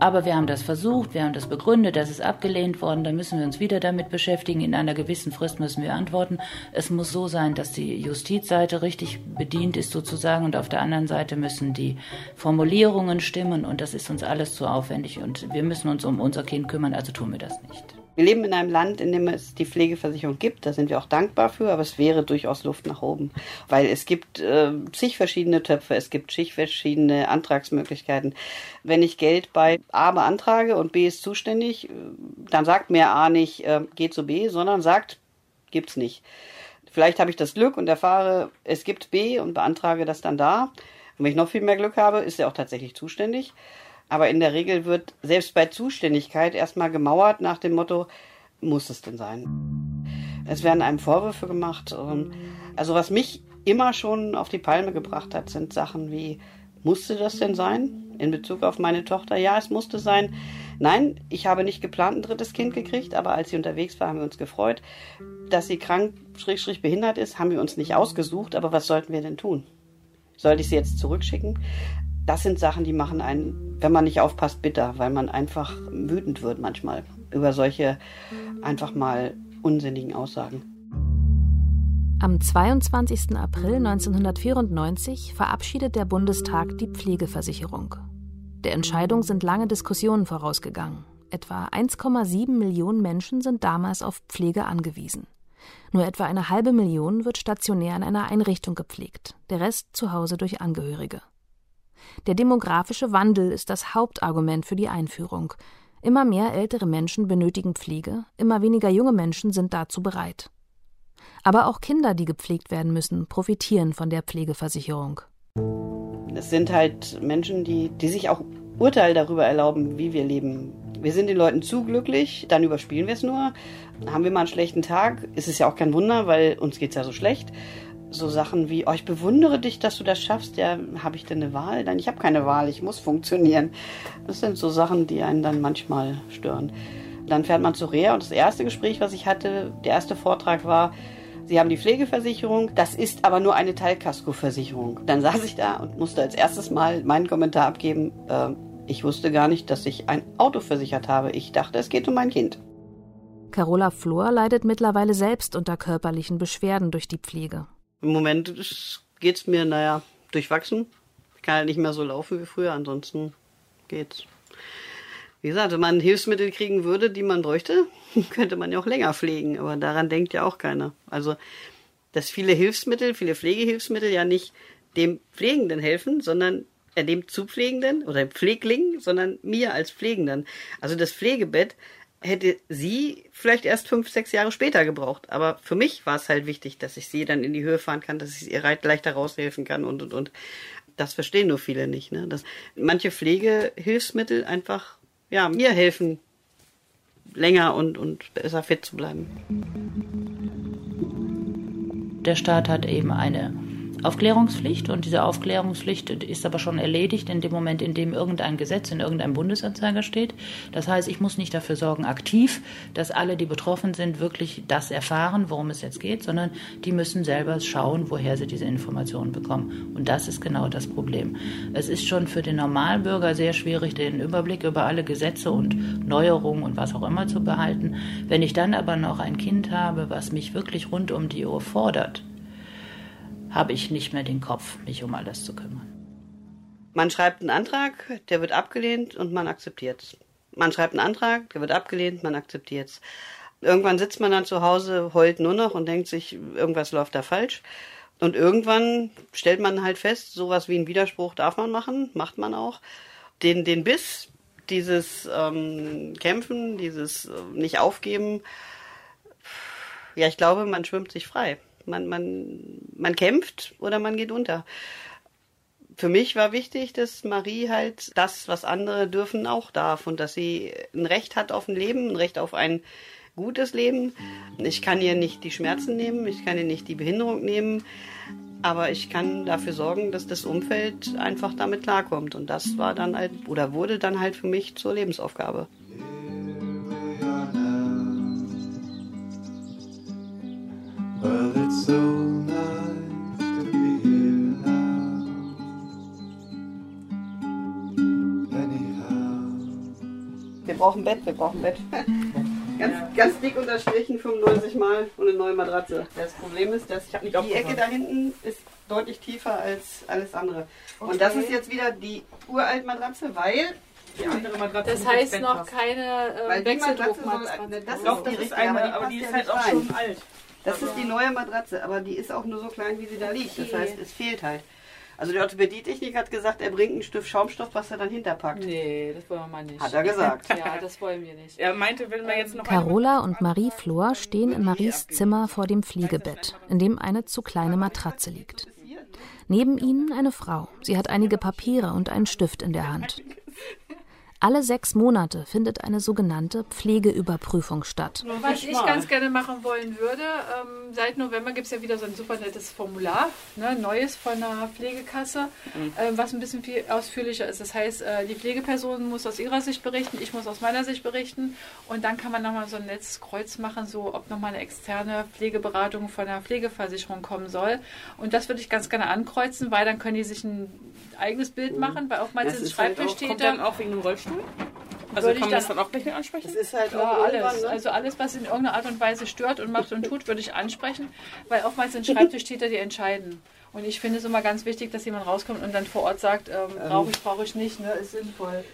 Speaker 6: Aber wir haben das versucht, wir haben das begründet, das ist abgelehnt worden, dann müssen wir uns wieder damit beschäftigen. In einer gewissen Frist müssen wir antworten. Es muss so sein, dass die Justizseite richtig bedient ist sozusagen und auf der anderen Seite müssen die Formulierungen stimmen und das ist uns alles zu aufwendig und wir müssen uns um unser Kind kümmern, also tun wir das nicht.
Speaker 3: Wir leben in einem Land, in dem es die Pflegeversicherung gibt. Da sind wir auch dankbar für, aber es wäre durchaus Luft nach oben. Weil es gibt äh, zig verschiedene Töpfe, es gibt zig verschiedene Antragsmöglichkeiten. Wenn ich Geld bei A beantrage und B ist zuständig, äh, dann sagt mir A nicht, äh, geht zu B, sondern sagt, gibt's nicht. Vielleicht habe ich das Glück und erfahre, es gibt B und beantrage das dann da. Und wenn ich noch viel mehr Glück habe, ist er auch tatsächlich zuständig. Aber in der Regel wird selbst bei Zuständigkeit erstmal gemauert nach dem Motto, muss es denn sein? Es werden einem Vorwürfe gemacht. Also was mich immer schon auf die Palme gebracht hat, sind Sachen wie, musste das denn sein? In Bezug auf meine Tochter, ja, es musste sein. Nein, ich habe nicht geplant ein drittes Kind gekriegt, aber als sie unterwegs war, haben wir uns gefreut. Dass sie krank, schräg, schräg behindert ist, haben wir uns nicht ausgesucht, aber was sollten wir denn tun? Sollte ich sie jetzt zurückschicken? Das sind Sachen, die machen einen, wenn man nicht aufpasst, bitter, weil man einfach wütend wird manchmal über solche einfach mal unsinnigen Aussagen.
Speaker 5: Am 22. April 1994 verabschiedet der Bundestag die Pflegeversicherung. Der Entscheidung sind lange Diskussionen vorausgegangen. Etwa 1,7 Millionen Menschen sind damals auf Pflege angewiesen. Nur etwa eine halbe Million wird stationär in einer Einrichtung gepflegt, der Rest zu Hause durch Angehörige. Der demografische Wandel ist das Hauptargument für die Einführung. Immer mehr ältere Menschen benötigen Pflege, immer weniger junge Menschen sind dazu bereit. Aber auch Kinder, die gepflegt werden müssen, profitieren von der Pflegeversicherung.
Speaker 3: Es sind halt Menschen, die, die sich auch Urteil darüber erlauben, wie wir leben. Wir sind den Leuten zu glücklich, dann überspielen wir es nur. Haben wir mal einen schlechten Tag, ist es ja auch kein Wunder, weil uns geht es ja so schlecht. So Sachen wie, oh, ich bewundere dich, dass du das schaffst. Ja, habe ich denn eine Wahl? Nein, ich habe keine Wahl, ich muss funktionieren. Das sind so Sachen, die einen dann manchmal stören. Dann fährt man zu Reha und das erste Gespräch, was ich hatte, der erste Vortrag war, Sie haben die Pflegeversicherung, das ist aber nur eine Teilkaskoversicherung. Dann saß ich da und musste als erstes Mal meinen Kommentar abgeben. Äh, ich wusste gar nicht, dass ich ein Auto versichert habe. Ich dachte, es geht um mein Kind.
Speaker 5: Carola Flor leidet mittlerweile selbst unter körperlichen Beschwerden durch die Pflege.
Speaker 3: Im Moment geht es mir, naja, durchwachsen. Ich kann halt nicht mehr so laufen wie früher, ansonsten geht's. Wie gesagt, wenn man Hilfsmittel kriegen würde, die man bräuchte, könnte man ja auch länger pflegen. Aber daran denkt ja auch keiner. Also, dass viele Hilfsmittel, viele Pflegehilfsmittel ja nicht dem Pflegenden helfen, sondern äh, dem Zupflegenden oder dem Pflegling, sondern mir als Pflegenden. Also das Pflegebett hätte sie vielleicht erst fünf, sechs Jahre später gebraucht. Aber für mich war es halt wichtig, dass ich sie dann in die Höhe fahren kann, dass ich ihr leichter raushelfen kann und, und, und. Das verstehen nur viele nicht, ne? Dass manche Pflegehilfsmittel einfach ja, mir helfen, länger und, und besser fit zu bleiben.
Speaker 6: Der Staat hat eben eine Aufklärungspflicht und diese Aufklärungspflicht ist aber schon erledigt in dem Moment, in dem irgendein Gesetz in irgendeinem Bundesanzeiger steht. Das heißt, ich muss nicht dafür sorgen, aktiv, dass alle, die betroffen sind, wirklich das erfahren, worum es jetzt geht, sondern die müssen selber schauen, woher sie diese Informationen bekommen. Und das ist genau das Problem. Es ist schon für den Normalbürger sehr schwierig, den Überblick über alle Gesetze und Neuerungen und was auch immer zu behalten. Wenn ich dann aber noch ein Kind habe, was mich wirklich rund um die Uhr fordert, habe ich nicht mehr den Kopf, mich um alles zu kümmern.
Speaker 3: Man schreibt einen Antrag, der wird abgelehnt und man akzeptiert es. Man schreibt einen Antrag, der wird abgelehnt, man akzeptiert es. Irgendwann sitzt man dann zu Hause, heult nur noch und denkt sich, irgendwas läuft da falsch. Und irgendwann stellt man halt fest, sowas wie einen Widerspruch darf man machen, macht man auch. Den, den Biss, dieses ähm, Kämpfen, dieses äh, nicht aufgeben, ja, ich glaube, man schwimmt sich frei. Man, man, man kämpft oder man geht unter. Für mich war wichtig, dass Marie halt das, was andere dürfen, auch darf und dass sie ein Recht hat auf ein Leben, ein Recht auf ein gutes Leben. Ich kann ihr nicht die Schmerzen nehmen, ich kann ihr nicht die Behinderung nehmen, aber ich kann dafür sorgen, dass das Umfeld einfach damit klarkommt. Und das war dann halt oder wurde dann halt für mich zur Lebensaufgabe. Wir brauchen Bett, wir brauchen Bett. ganz, ganz dick unterstrichen, 95 Mal und eine neue Matratze. Das Problem ist, dass die Ecke da hinten ist deutlich tiefer als alles andere. Okay. Und das ist jetzt wieder die uralt Matratze, weil die andere Matratze
Speaker 9: Das heißt noch keine äh, Wechseldruckmatratze.
Speaker 3: Das ist die richtige, eine, aber die ist halt auch schon alt. Das ist die neue Matratze, aber die ist auch nur so klein, wie sie da liegt. Das heißt, es fehlt halt. Also der Orthopädietechniker hat gesagt, er bringt einen Stift Schaumstoff, was er dann hinterpackt.
Speaker 9: Nee, das wollen wir mal nicht.
Speaker 3: Hat er gesagt.
Speaker 9: ja, das wollen wir nicht.
Speaker 7: Er meinte, wenn wir jetzt noch
Speaker 5: Carola und Marie Flor stehen in Maries Zimmer vor dem Pflegebett, in dem eine zu kleine Matratze liegt. Neben ihnen eine Frau. Sie hat einige Papiere und einen Stift in der Hand. Alle sechs Monate findet eine sogenannte Pflegeüberprüfung statt.
Speaker 9: Was ich ganz gerne machen wollen würde, ähm, seit November gibt es ja wieder so ein super nettes Formular, ne, neues von der Pflegekasse, mhm. äh, was ein bisschen viel ausführlicher ist. Das heißt, äh, die Pflegeperson muss aus ihrer Sicht berichten, ich muss aus meiner Sicht berichten und dann kann man nochmal so ein nettes Kreuz machen, so ob nochmal eine externe Pflegeberatung von der Pflegeversicherung kommen soll. Und das würde ich ganz gerne ankreuzen, weil dann können die sich ein eigenes Bild mhm. machen, weil oftmals in Schreibtisch halt steht
Speaker 7: dann auch wegen dem Rollstuhl? Also
Speaker 9: würde
Speaker 7: kann
Speaker 9: ich
Speaker 7: man das
Speaker 9: dann
Speaker 7: auch gleich mit ansprechen?
Speaker 3: Das ist halt
Speaker 9: Klar,
Speaker 3: auch
Speaker 9: alles.
Speaker 3: ne?
Speaker 9: Also alles, was in irgendeiner Art und Weise stört und macht und tut, würde ich ansprechen, weil oftmals sind Schreibtischtäter, die entscheiden. Und ich finde es immer ganz wichtig, dass jemand rauskommt und dann vor Ort sagt, ähm, brauche ich, brauche ich nicht, ne, ist sinnvoll.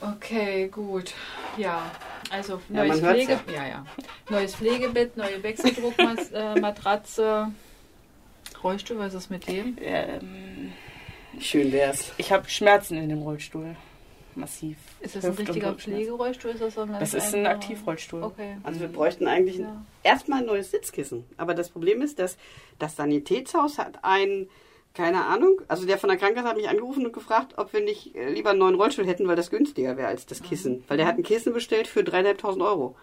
Speaker 9: Okay, gut. Ja, also
Speaker 3: Ja,
Speaker 9: neues, Pflege, ja. Ja, neues Pflegebett, neue Wechseldruckmatratze, Rollstuhl, was ist mit dem?
Speaker 7: Ähm,
Speaker 3: Schön wär's.
Speaker 7: ich habe Schmerzen in dem Rollstuhl. Massiv.
Speaker 9: Ist das ein
Speaker 7: Hüft- und
Speaker 9: richtiger. Pflegerollstuhl? Ist das, so ein
Speaker 7: Das ist ein? Aktivrollstuhl.
Speaker 9: Okay.
Speaker 3: Also wir bräuchten eigentlich
Speaker 9: Ja.
Speaker 3: erstmal ein neues Sitzkissen. Aber das Problem ist, dass das Sanitätshaus hat ein, keine Ahnung, also der von der Krankenkasse hat mich angerufen und gefragt, ob wir nicht äh, lieber einen neuen Rollstuhl hätten, weil das günstiger wäre als das Kissen. Weil der hat ein Kissen bestellt für 3.500 Euro.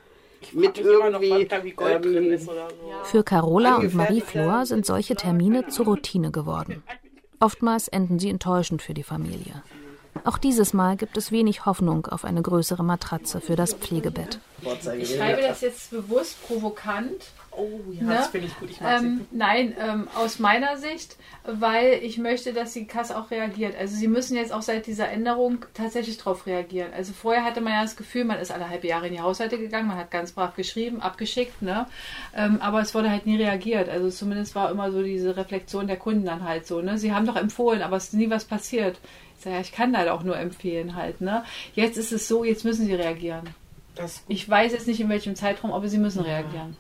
Speaker 3: Mit irgendwie
Speaker 7: was da wie Gold
Speaker 3: ähm,
Speaker 7: drin ist oder so.
Speaker 5: Für Carola und
Speaker 3: Angefertigter-
Speaker 5: Marie-Flor sind solche Termine zur Routine geworden. Oftmals enden sie enttäuschend für die Familie. Auch dieses Mal gibt es wenig Hoffnung auf eine größere Matratze für das Pflegebett.
Speaker 9: Ich schreibe das jetzt bewusst provokant.
Speaker 7: Oh ja,
Speaker 9: Ne?
Speaker 7: das finde ich gut. Ich
Speaker 9: Ähm, nein, ähm, aus meiner Sicht, weil ich möchte, dass die Kasse auch reagiert. Also sie müssen jetzt auch seit dieser Änderung tatsächlich darauf reagieren. Also vorher hatte man ja das Gefühl, man ist alle halbe Jahre in die Haushalte gegangen, man hat ganz brav geschrieben, abgeschickt, ne? Ähm, aber es wurde halt nie reagiert. Also zumindest war immer so diese Reflexion der Kunden dann halt so, ne? Sie haben doch empfohlen, aber es ist nie was passiert. Ja, ich kann leider auch nur empfehlen halt, ne? Jetzt ist es so, jetzt müssen sie reagieren.
Speaker 7: das.
Speaker 9: Ich weiß jetzt nicht in welchem Zeitraum, aber sie müssen reagieren.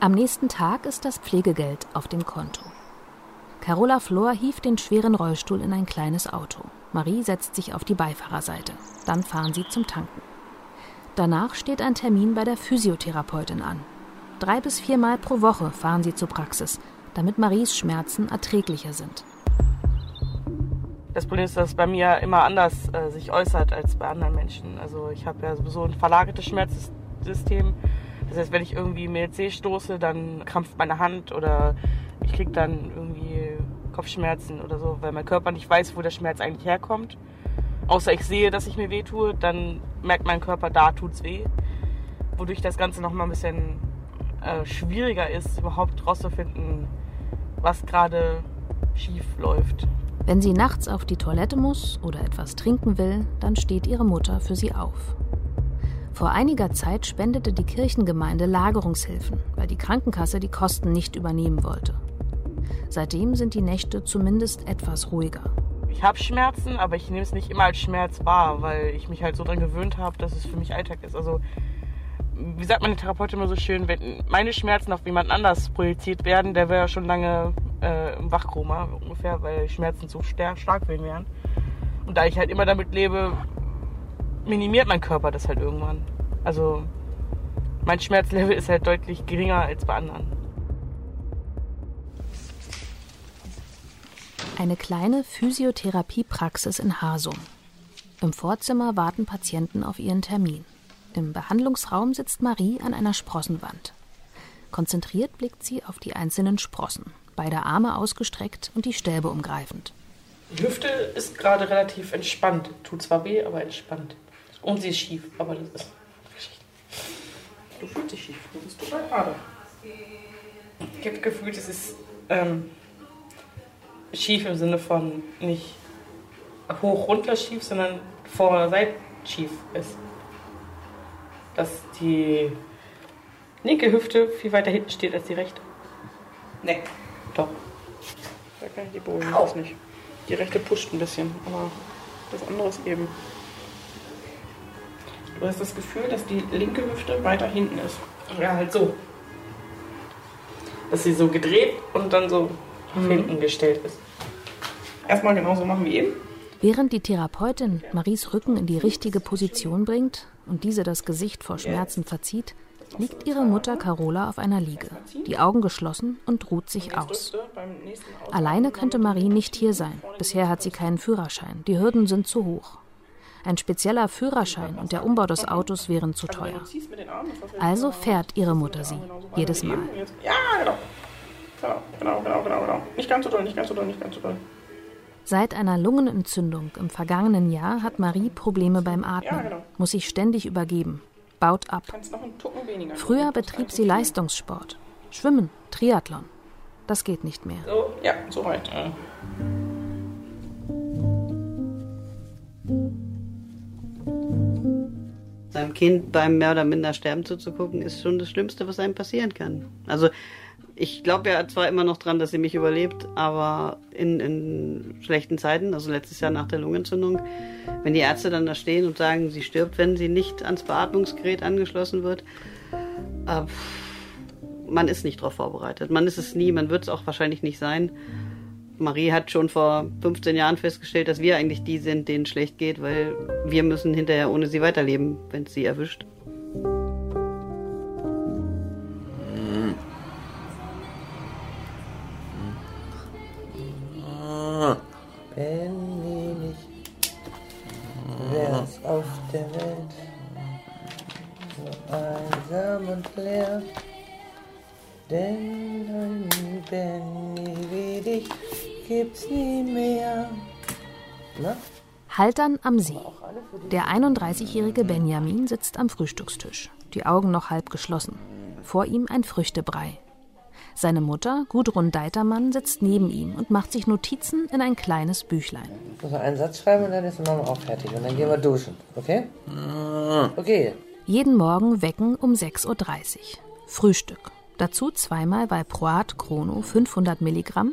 Speaker 5: Am nächsten Tag ist das Pflegegeld auf dem Konto. Carola Flor hieft den schweren Rollstuhl in ein kleines Auto. Marie setzt sich auf die Beifahrerseite. Dann fahren sie zum Tanken. Danach steht ein Termin bei der Physiotherapeutin an. Drei bis viermal pro Woche fahren sie zur Praxis, damit Maries Schmerzen erträglicher sind.
Speaker 7: Das Problem ist, dass es bei mir immer anders äh, sich äußert als bei anderen Menschen. Also ich habe ja sowieso ein verlagertes Schmerzsystem. Das heißt, wenn ich irgendwie mir C stoße, dann krampft meine Hand oder ich kriege dann irgendwie Kopfschmerzen oder so, weil mein Körper nicht weiß, wo der Schmerz eigentlich herkommt. Außer ich sehe, dass ich mir weh tue, dann merkt mein Körper, da tut's weh. Wodurch das Ganze nochmal ein bisschen äh, schwieriger ist, überhaupt rauszufinden, was gerade schief läuft.
Speaker 5: Wenn sie nachts auf die Toilette muss oder etwas trinken will, dann steht ihre Mutter für sie auf. Vor einiger Zeit spendete die Kirchengemeinde Lagerungshilfen, weil die Krankenkasse die Kosten nicht übernehmen wollte. Seitdem sind die Nächte zumindest etwas ruhiger.
Speaker 7: Ich habe Schmerzen, aber ich nehme es nicht immer als Schmerz wahr, weil ich mich halt so dran gewöhnt habe, dass es für mich Alltag ist. Also, wie sagt meine Therapeutin immer so schön, wenn meine Schmerzen auf jemand anders projiziert werden, der wäre schon lange äh, im Wachkoma ungefähr, weil Schmerzen zu stark, für ihn wären. Und da ich halt immer damit lebe, minimiert mein Körper das halt irgendwann. Also, mein Schmerzlevel ist halt deutlich geringer als bei anderen.
Speaker 5: Eine kleine Physiotherapiepraxis in Hasum. Im Vorzimmer warten Patienten auf ihren Termin. Im Behandlungsraum sitzt Marie an einer Sprossenwand. Konzentriert blickt sie auf die einzelnen Sprossen, beide Arme ausgestreckt und die Stäbe umgreifend.
Speaker 7: Die Hüfte ist gerade relativ entspannt. Tut zwar weh, aber entspannt. Und sie ist schief, aber das ist. Du fühlst dich schief, du bist total gerade. Ich habe gefühlt, es ist ähm, schief im Sinne von nicht hoch runter schief, sondern vor Seite schief ist. Dass die linke Hüfte viel weiter hinten steht als die rechte. Nee. Doch. Da kann ich die beruhigen, das nicht. Die rechte pusht ein bisschen, aber das andere ist eben. Du hast das Gefühl, dass die linke Hüfte weiter hinten ist. Ja, halt so. Dass sie so gedreht und dann so nach hinten gestellt ist. Erstmal genauso machen wie eben.
Speaker 5: Während die Therapeutin Maries Rücken in die richtige Position bringt und diese das Gesicht vor Schmerzen verzieht, liegt ihre Mutter Carola auf einer Liege, die Augen geschlossen und ruht sich aus. Alleine könnte Marie nicht hier sein. Bisher hat sie keinen Führerschein. Die Hürden sind zu hoch. Ein spezieller Führerschein und der Umbau des Autos wären zu teuer. Also fährt ihre Mutter sie jedes Mal.
Speaker 7: Ja, genau. Genau, genau, genau, genau, genau. Nicht ganz so doll, nicht ganz so doll, nicht ganz so doll.
Speaker 5: Seit einer Lungenentzündung im vergangenen Jahr hat Marie Probleme beim Atmen,
Speaker 7: genau.
Speaker 5: muss sich ständig übergeben, baut ab. Früher betrieb sie Leistungssport, Schwimmen, Triathlon. Das geht nicht mehr.
Speaker 7: So, ja, so weit.
Speaker 3: Seinem Kind beim mehr oder minder Sterben zuzugucken, ist schon das Schlimmste, was einem passieren kann. Also ich glaube ja zwar immer noch dran, dass sie mich überlebt, aber in, in, schlechten Zeiten, also letztes Jahr nach der Lungenentzündung, wenn die Ärzte dann da stehen und sagen, sie stirbt, wenn sie nicht ans Beatmungsgerät angeschlossen wird, äh, man ist nicht darauf vorbereitet. Man ist es nie, man wird es auch wahrscheinlich nicht sein. Marie hat schon vor 15 Jahren festgestellt, dass wir eigentlich die sind, denen schlecht geht, weil wir müssen hinterher ohne sie weiterleben, wenn es sie erwischt.
Speaker 4: Benny nicht, wär's auf der Welt so einsam und leer. Denn ein Benny wie dich gibt's nie mehr. Na?
Speaker 5: Haltern am See. Der 31-jährige Benjamin sitzt am Frühstückstisch, die Augen noch halb geschlossen. Vor ihm ein Früchtebrei. Seine Mutter, Gudrun Deitermann, sitzt neben ihm und macht sich Notizen in ein kleines Büchlein.
Speaker 4: Ich muss noch einen Satz schreiben und dann ist die Mama auch fertig. Und dann gehen wir duschen, okay? Okay.
Speaker 5: Jeden Morgen wecken um 6.30 Uhr. Frühstück. Dazu zweimal Valproat Chrono 500 Milligramm,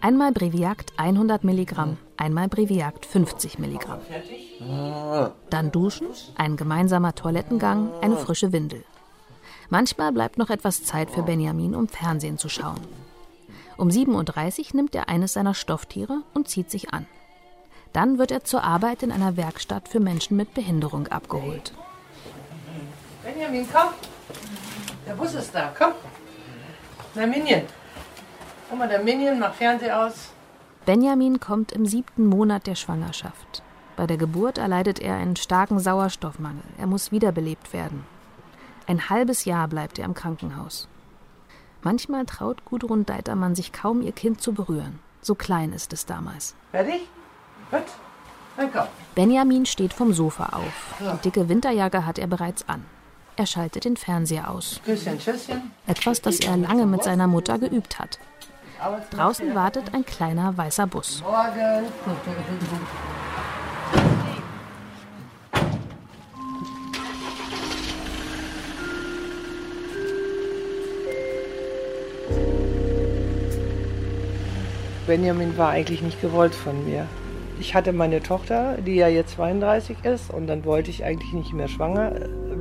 Speaker 5: einmal Breviakt 100 Milligramm, einmal Breviakt 50 Milligramm. Dann duschen, ein gemeinsamer Toilettengang, eine frische Windel. Manchmal bleibt noch etwas Zeit für Benjamin, um Fernsehen zu schauen. Um 7.30 Uhr nimmt er eines seiner Stofftiere und zieht sich an. Dann wird er zur Arbeit in einer Werkstatt für Menschen mit Behinderung abgeholt.
Speaker 4: Benjamin, komm. Der Bus ist da, komm. Na, Minion. Guck mal, der Minion macht Fernseher aus.
Speaker 5: Benjamin kommt im siebten Monat der Schwangerschaft. Bei der Geburt erleidet er einen starken Sauerstoffmangel. Er muss wiederbelebt werden. Ein halbes Jahr bleibt er im Krankenhaus. Manchmal traut Gudrun Deitermann sich kaum, ihr Kind zu berühren. So klein ist es damals.
Speaker 4: Fertig? Gut. Dann komm.
Speaker 5: Benjamin steht vom Sofa auf. Die dicke Winterjacke hat er bereits an. Er schaltet den Fernseher aus.
Speaker 4: Küsschen, Tschüsschen.
Speaker 5: Etwas, das er lange mit seiner Mutter geübt hat. Draußen wartet ein kleiner weißer Bus.
Speaker 4: Morgen. Benjamin war eigentlich nicht gewollt von mir. Ich hatte meine Tochter, die ja jetzt 32 ist, und dann wollte ich eigentlich nicht mehr schwanger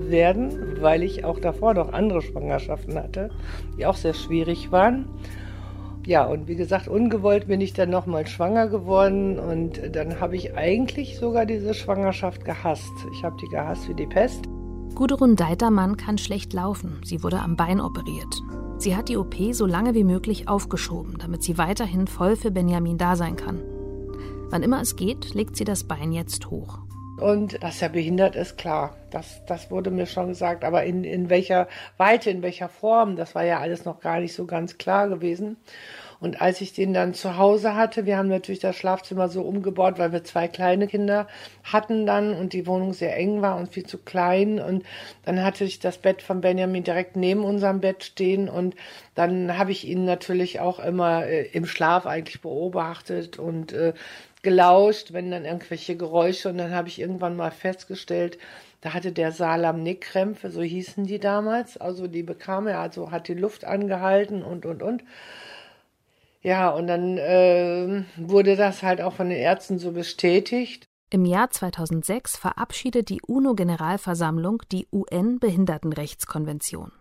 Speaker 4: werden, weil ich auch davor noch andere Schwangerschaften hatte, die auch sehr schwierig waren. Ja, und wie gesagt, ungewollt bin ich dann nochmal schwanger geworden und dann habe ich eigentlich sogar diese Schwangerschaft gehasst. Ich habe die gehasst wie die Pest.
Speaker 5: Gudrun Deitermann kann schlecht laufen. Sie wurde am Bein operiert. Sie hat die OP so lange wie möglich aufgeschoben, damit sie weiterhin voll für Benjamin da sein kann. Wann immer es geht, legt sie das Bein jetzt hoch.
Speaker 4: Und dass er behindert ist, klar. Das, das wurde mir schon gesagt. Aber in, in welcher Weite, in welcher Form, das war ja alles noch gar nicht so ganz klar gewesen. Und als ich den dann zu Hause hatte, wir haben natürlich das Schlafzimmer so umgebaut, weil wir zwei kleine Kinder hatten dann und die Wohnung sehr eng war und viel zu klein. Und dann hatte ich das Bett von Benjamin direkt neben unserem Bett stehen und dann habe ich ihn natürlich auch immer äh, im Schlaf eigentlich beobachtet und äh, gelauscht, wenn dann irgendwelche Geräusche und dann habe ich irgendwann mal festgestellt, da hatte der Salamnick-Krämpfe, so hießen die damals, also die bekam er, also hat die Luft angehalten und und und. Ja, und dann äh, wurde das halt auch von den Ärzten so bestätigt.
Speaker 5: Im Jahr 2006 verabschiedet die UNO-Generalversammlung die UN-Behindertenrechtskonvention.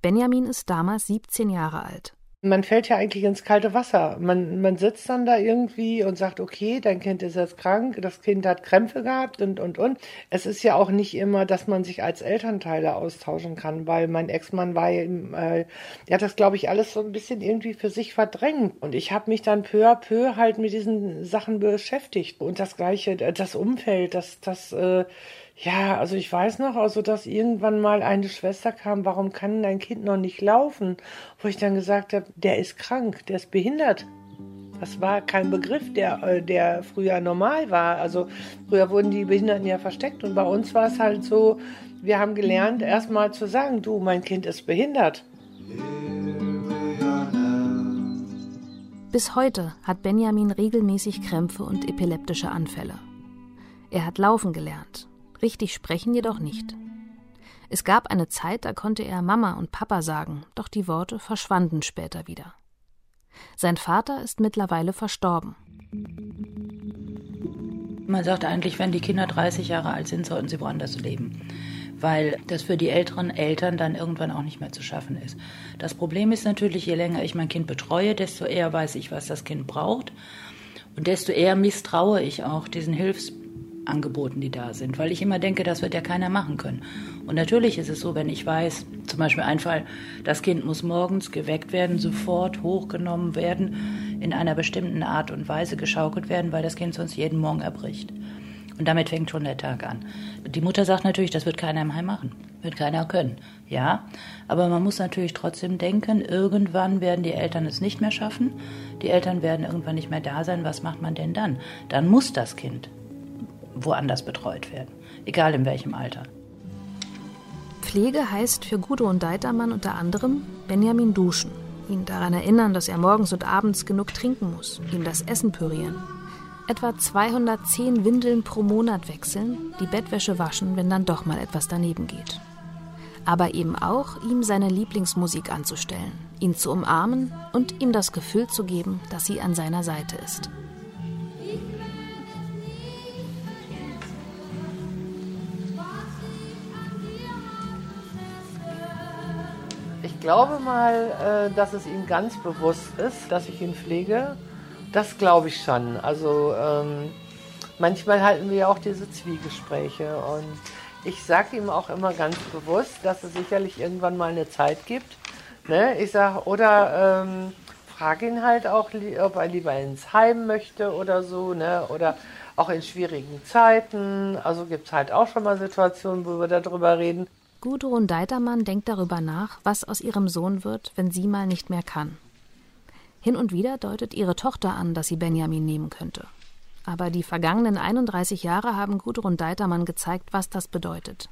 Speaker 5: Benjamin ist damals 17 Jahre alt.
Speaker 4: Man fällt ja eigentlich ins kalte Wasser. Man, man sitzt dann da irgendwie und sagt, okay, dein Kind ist jetzt krank, das Kind hat Krämpfe gehabt und, und, und. Es ist ja auch nicht immer, dass man sich als Elternteile austauschen kann, weil mein Ex-Mann war, äh, der hat das, glaube ich, alles so ein bisschen irgendwie für sich verdrängt. Und ich habe mich dann peu à peu halt mit diesen Sachen beschäftigt. Und das Gleiche, das Umfeld, das, das, äh, ja, also ich weiß noch, also dass irgendwann mal eine Schwester kam, warum kann dein Kind noch nicht laufen? Wo ich dann gesagt habe, der ist krank, der ist behindert. Das war kein Begriff, der, äh, der früher normal war. Also früher wurden die Behinderten ja versteckt und bei uns war es halt so, wir haben gelernt, erstmal zu sagen, du, mein Kind ist behindert.
Speaker 5: Bis heute hat Benjamin regelmäßig Krämpfe und epileptische Anfälle. Er hat laufen gelernt, richtig sprechen jedoch nicht. Es gab eine Zeit, da konnte er Mama und Papa sagen, doch die Worte verschwanden später wieder. Sein Vater ist mittlerweile verstorben.
Speaker 6: Man sagt eigentlich, wenn die Kinder 30 Jahre alt sind, sollten sie woanders leben. Weil das für die älteren Eltern dann irgendwann auch nicht mehr zu schaffen ist. Das Problem ist natürlich, je länger ich mein Kind betreue, desto eher weiß ich, was das Kind braucht. Und desto eher misstraue ich auch diesen Hilfsangeboten, die da sind. Weil ich immer denke, das wird ja keiner machen können. Und natürlich ist es so, wenn ich weiß, zum Beispiel ein Fall, das Kind muss morgens geweckt werden, sofort hochgenommen werden, in einer bestimmten Art und Weise geschaukelt werden, weil das Kind sonst jeden Morgen erbricht. Und damit fängt schon der Tag an. Die Mutter sagt natürlich, das wird keiner im Heim machen. Wird keiner können. Ja, aber man muss natürlich trotzdem denken, irgendwann werden die Eltern es nicht mehr schaffen. Die Eltern werden irgendwann nicht mehr da sein. Was macht man denn dann? Dann muss das Kind woanders betreut werden. Egal in welchem Alter.
Speaker 5: Pflege heißt für Gudrun Deitermann unter anderem Benjamin duschen, ihn daran erinnern, dass er morgens und abends genug trinken muss, ihm das Essen pürieren. Etwa 210 Windeln pro Monat wechseln, die Bettwäsche waschen, wenn dann doch mal etwas daneben geht. Aber eben auch, ihm seine Lieblingsmusik anzustellen, ihn zu umarmen und ihm das Gefühl zu geben, dass sie an seiner Seite ist.
Speaker 4: Glaube mal, äh, dass es ihm ganz bewusst ist, dass ich ihn pflege. Das glaube ich schon. Also ähm, manchmal halten wir ja auch diese Zwiegespräche und ich sage ihm auch immer ganz bewusst, dass es sicherlich irgendwann mal eine Zeit gibt. Ne? Ich sage, oder ähm, frage ihn halt auch, ob er lieber ins Heim möchte oder so, ne? oder auch in schwierigen Zeiten. Also gibt es halt auch schon mal Situationen, wo wir darüber reden.
Speaker 5: Gudrun Deitermann denkt darüber nach, was aus ihrem Sohn wird, wenn sie mal nicht mehr kann. Hin und wieder deutet ihre Tochter an, dass sie Benjamin nehmen könnte. Aber die vergangenen 31 Jahre haben Gudrun Deitermann gezeigt, was das bedeutet.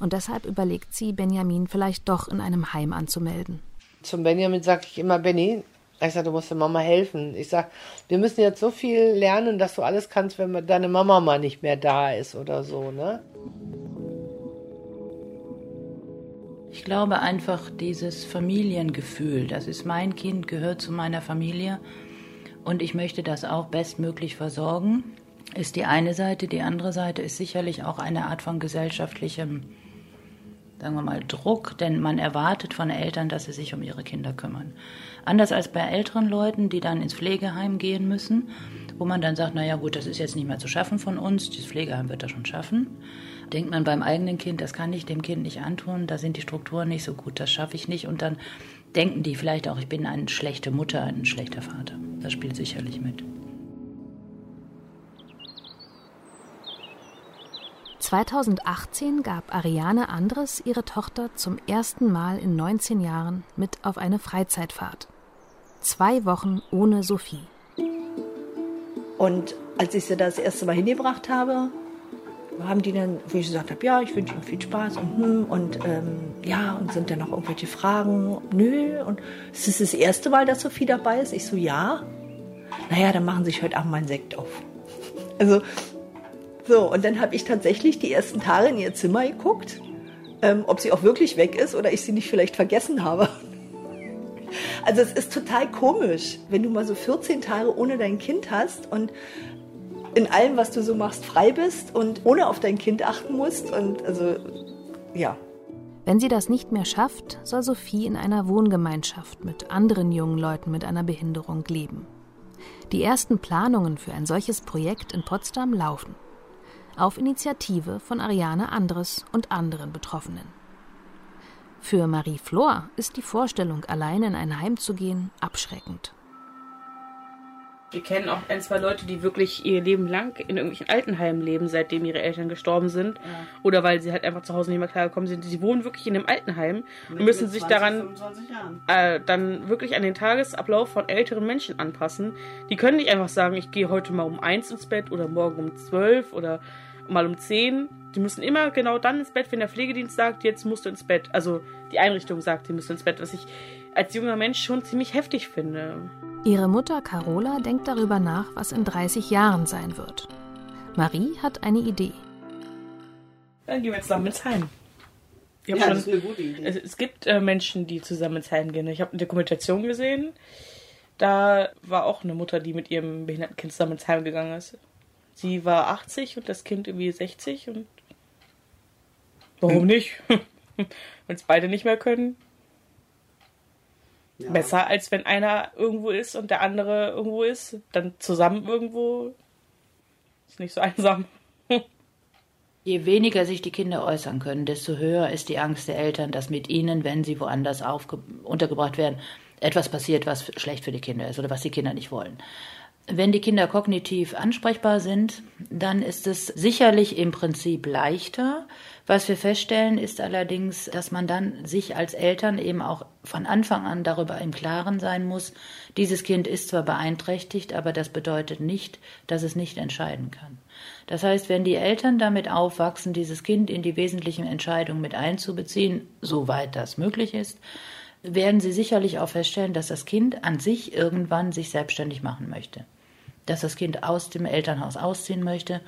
Speaker 5: Und deshalb überlegt sie, Benjamin vielleicht doch in einem Heim anzumelden.
Speaker 4: Zum Benjamin sage ich immer, Benny, ich sage, du musst der Mama helfen. Ich sage, wir müssen jetzt so viel lernen, dass du alles kannst, wenn deine Mama mal nicht mehr da ist oder so, ne?
Speaker 6: Ich glaube einfach dieses Familiengefühl, das ist mein Kind, gehört zu meiner Familie und ich möchte das auch bestmöglich versorgen, ist die eine Seite. Die andere Seite ist sicherlich auch eine Art von gesellschaftlichem, sagen wir mal, Druck, denn man erwartet von Eltern, dass sie sich um ihre Kinder kümmern. Anders als bei älteren Leuten, die dann ins Pflegeheim gehen müssen, wo man dann sagt, naja gut, das ist jetzt nicht mehr zu schaffen von uns, das Pflegeheim wird das schon schaffen denkt man beim eigenen Kind, das kann ich dem Kind nicht antun, da sind die Strukturen nicht so gut, das schaffe ich nicht. Und dann denken die vielleicht auch, ich bin eine schlechte Mutter, ein schlechter Vater. Das spielt sicherlich mit.
Speaker 5: (2018) gab Ariane Andres ihre Tochter zum ersten Mal in 19 Jahren mit auf eine Freizeitfahrt. Zwei Wochen ohne Sophie.
Speaker 2: Und als ich sie das erste Mal hingebracht habe, haben die dann, wo ich gesagt habe, ja, ich wünsche Ihnen viel Spaß und hm, und ähm, ja, und sind dann noch irgendwelche Fragen? Nö. Und es ist das erste Mal, dass Sophie dabei ist. Ich so, ja. Naja, dann machen Sie sich heute Abend mal einen Sekt auf. Also, so, und dann habe ich tatsächlich die ersten Tage in ihr Zimmer geguckt, ähm, ob sie auch wirklich weg ist oder ich sie nicht vielleicht vergessen habe. Also es ist total komisch, wenn du mal so 14 Tage ohne dein Kind hast und in allem, was du so machst, frei bist und ohne auf dein Kind achten musst. Und also, ja.
Speaker 5: Wenn sie das nicht mehr schafft, soll Sophie in einer Wohngemeinschaft mit anderen jungen Leuten mit einer Behinderung leben. Die ersten Planungen für ein solches Projekt in Potsdam laufen. Auf Initiative von Ariane Andres und anderen Betroffenen. Für Marie Flor ist die Vorstellung, allein in ein Heim zu gehen, abschreckend.
Speaker 7: Wir kennen auch ein, zwei Leute, die wirklich ihr Leben lang in irgendwelchen Altenheimen leben, seitdem ihre Eltern gestorben sind. Ja. Oder weil sie halt einfach zu Hause nicht mehr klargekommen sind. Sie wohnen wirklich in einem Altenheim und müssen sich 20, daran äh, dann wirklich an den Tagesablauf von älteren Menschen anpassen. Die können nicht einfach sagen, ich gehe heute mal um eins ins Bett oder morgen um zwölf oder mal um zehn. Die müssen immer genau dann ins Bett, wenn der Pflegedienst sagt, jetzt musst du ins Bett. Also die Einrichtung sagt, die müssen ins Bett, was ich als junger Mensch schon ziemlich heftig finde.
Speaker 5: Ihre Mutter Carola denkt darüber nach, was in 30 Jahren sein wird. Marie hat eine Idee.
Speaker 7: Dann gehen wir jetzt zusammen ins Heim.
Speaker 3: Ja,
Speaker 7: schon,
Speaker 3: das ist eine gute Idee.
Speaker 7: Es, es gibt äh, Menschen, die zusammen ins Heim gehen. Ich habe eine Dokumentation gesehen. Da war auch eine Mutter, die mit ihrem behinderten Kind zusammen ins Heim gegangen ist. Sie war 80 und das Kind irgendwie 60 und warum nicht? Wenn es beide nicht mehr können.
Speaker 3: Ja.
Speaker 7: Besser als wenn einer irgendwo ist und der andere irgendwo ist. Dann zusammen irgendwo. Ist nicht so einsam.
Speaker 6: Je weniger sich die Kinder äußern können, desto höher ist die Angst der Eltern, dass mit ihnen, wenn sie woanders aufge untergebracht werden, etwas passiert, was schlecht für die Kinder ist oder was die Kinder nicht wollen. Wenn die Kinder kognitiv ansprechbar sind, dann ist es sicherlich im Prinzip leichter. Was wir feststellen, ist allerdings, dass man dann sich als Eltern eben auch von Anfang an darüber im Klaren sein muss, dieses Kind ist zwar beeinträchtigt, aber das bedeutet nicht, dass es nicht entscheiden kann. Das heißt, wenn die Eltern damit aufwachsen, dieses Kind in die wesentlichen Entscheidungen mit einzubeziehen, soweit das möglich ist, werden sie sicherlich auch feststellen, dass das Kind an sich irgendwann sich selbstständig machen möchte. Dass das Kind aus dem Elternhaus ausziehen möchte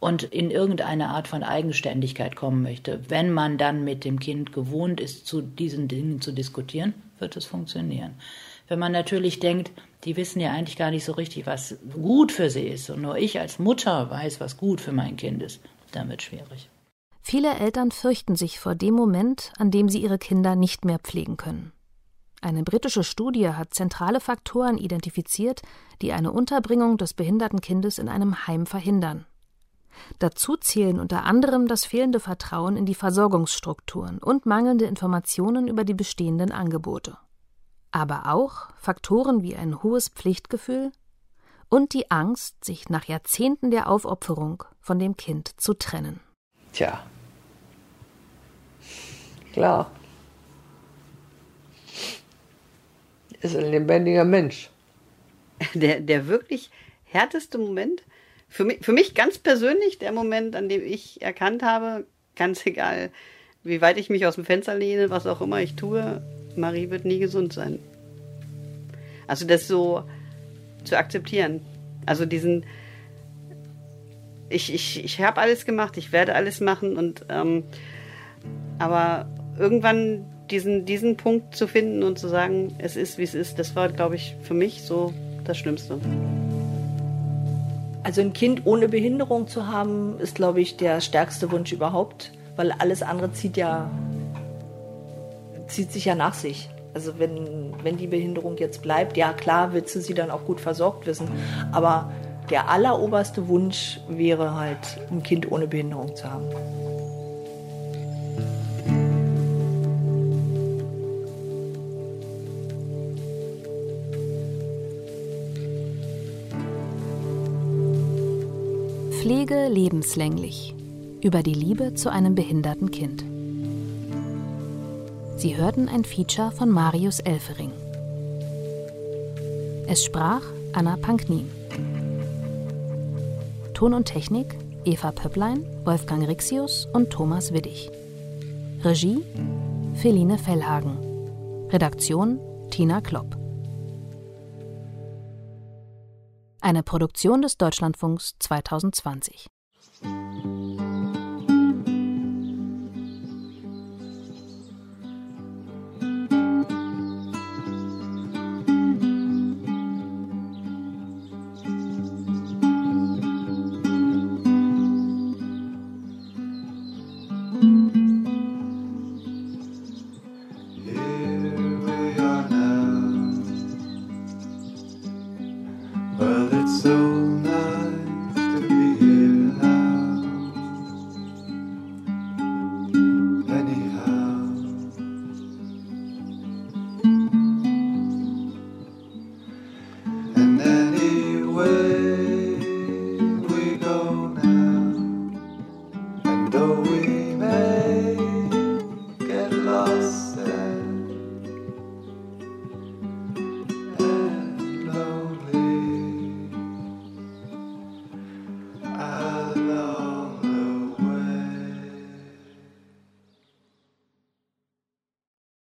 Speaker 6: und in irgendeine Art von Eigenständigkeit kommen möchte. Wenn man dann mit dem Kind gewohnt ist, zu diesen Dingen zu diskutieren, wird es funktionieren. Wenn man natürlich denkt, die wissen ja eigentlich gar nicht so richtig, was gut für sie ist und nur ich als Mutter weiß, was gut für mein Kind ist, dann wird es schwierig.
Speaker 5: Viele Eltern fürchten sich vor dem Moment, an dem sie ihre Kinder nicht mehr pflegen können. Eine britische Studie hat zentrale Faktoren identifiziert, die eine Unterbringung des behinderten Kindes in einem Heim verhindern. Dazu zählen unter anderem das fehlende Vertrauen in die Versorgungsstrukturen und mangelnde Informationen über die bestehenden Angebote. Aber auch Faktoren wie ein hohes Pflichtgefühl und die Angst, sich nach Jahrzehnten der Aufopferung von dem Kind zu trennen.
Speaker 4: Tja. Klar. Ist ein lebendiger Mensch.
Speaker 3: Der, der wirklich härteste Moment, für mich, für mich ganz persönlich, der Moment, an dem ich erkannt habe, ganz egal, wie weit ich mich aus dem Fenster lehne, was auch immer ich tue, Marie wird nie gesund sein. Also das so zu akzeptieren. Also diesen, ich, ich, ich habe alles gemacht, ich werde alles machen und ähm, aber irgendwann diesen, diesen Punkt zu finden und zu sagen, es ist, wie es ist, das war, glaube ich, für mich so das Schlimmste.
Speaker 2: Also ein Kind ohne Behinderung zu haben, ist, glaube ich, der stärkste Wunsch überhaupt, weil alles andere zieht ja, zieht sich ja nach sich. Also wenn, wenn die Behinderung jetzt bleibt, ja klar, willst du sie dann auch gut versorgt wissen, aber der alleroberste Wunsch wäre halt, ein Kind ohne Behinderung zu haben.
Speaker 5: Pflege lebenslänglich. Über die Liebe zu einem behinderten Kind. Sie hörten ein Feature von Marius Elfering. Es sprach Anna Panknin. Ton und Technik Eva Pöpplein, Wolfgang Rixius und Thomas Widdig. Regie Feline Fellhagen. Redaktion Tina Klopp. Eine Produktion des Deutschlandfunks 2020.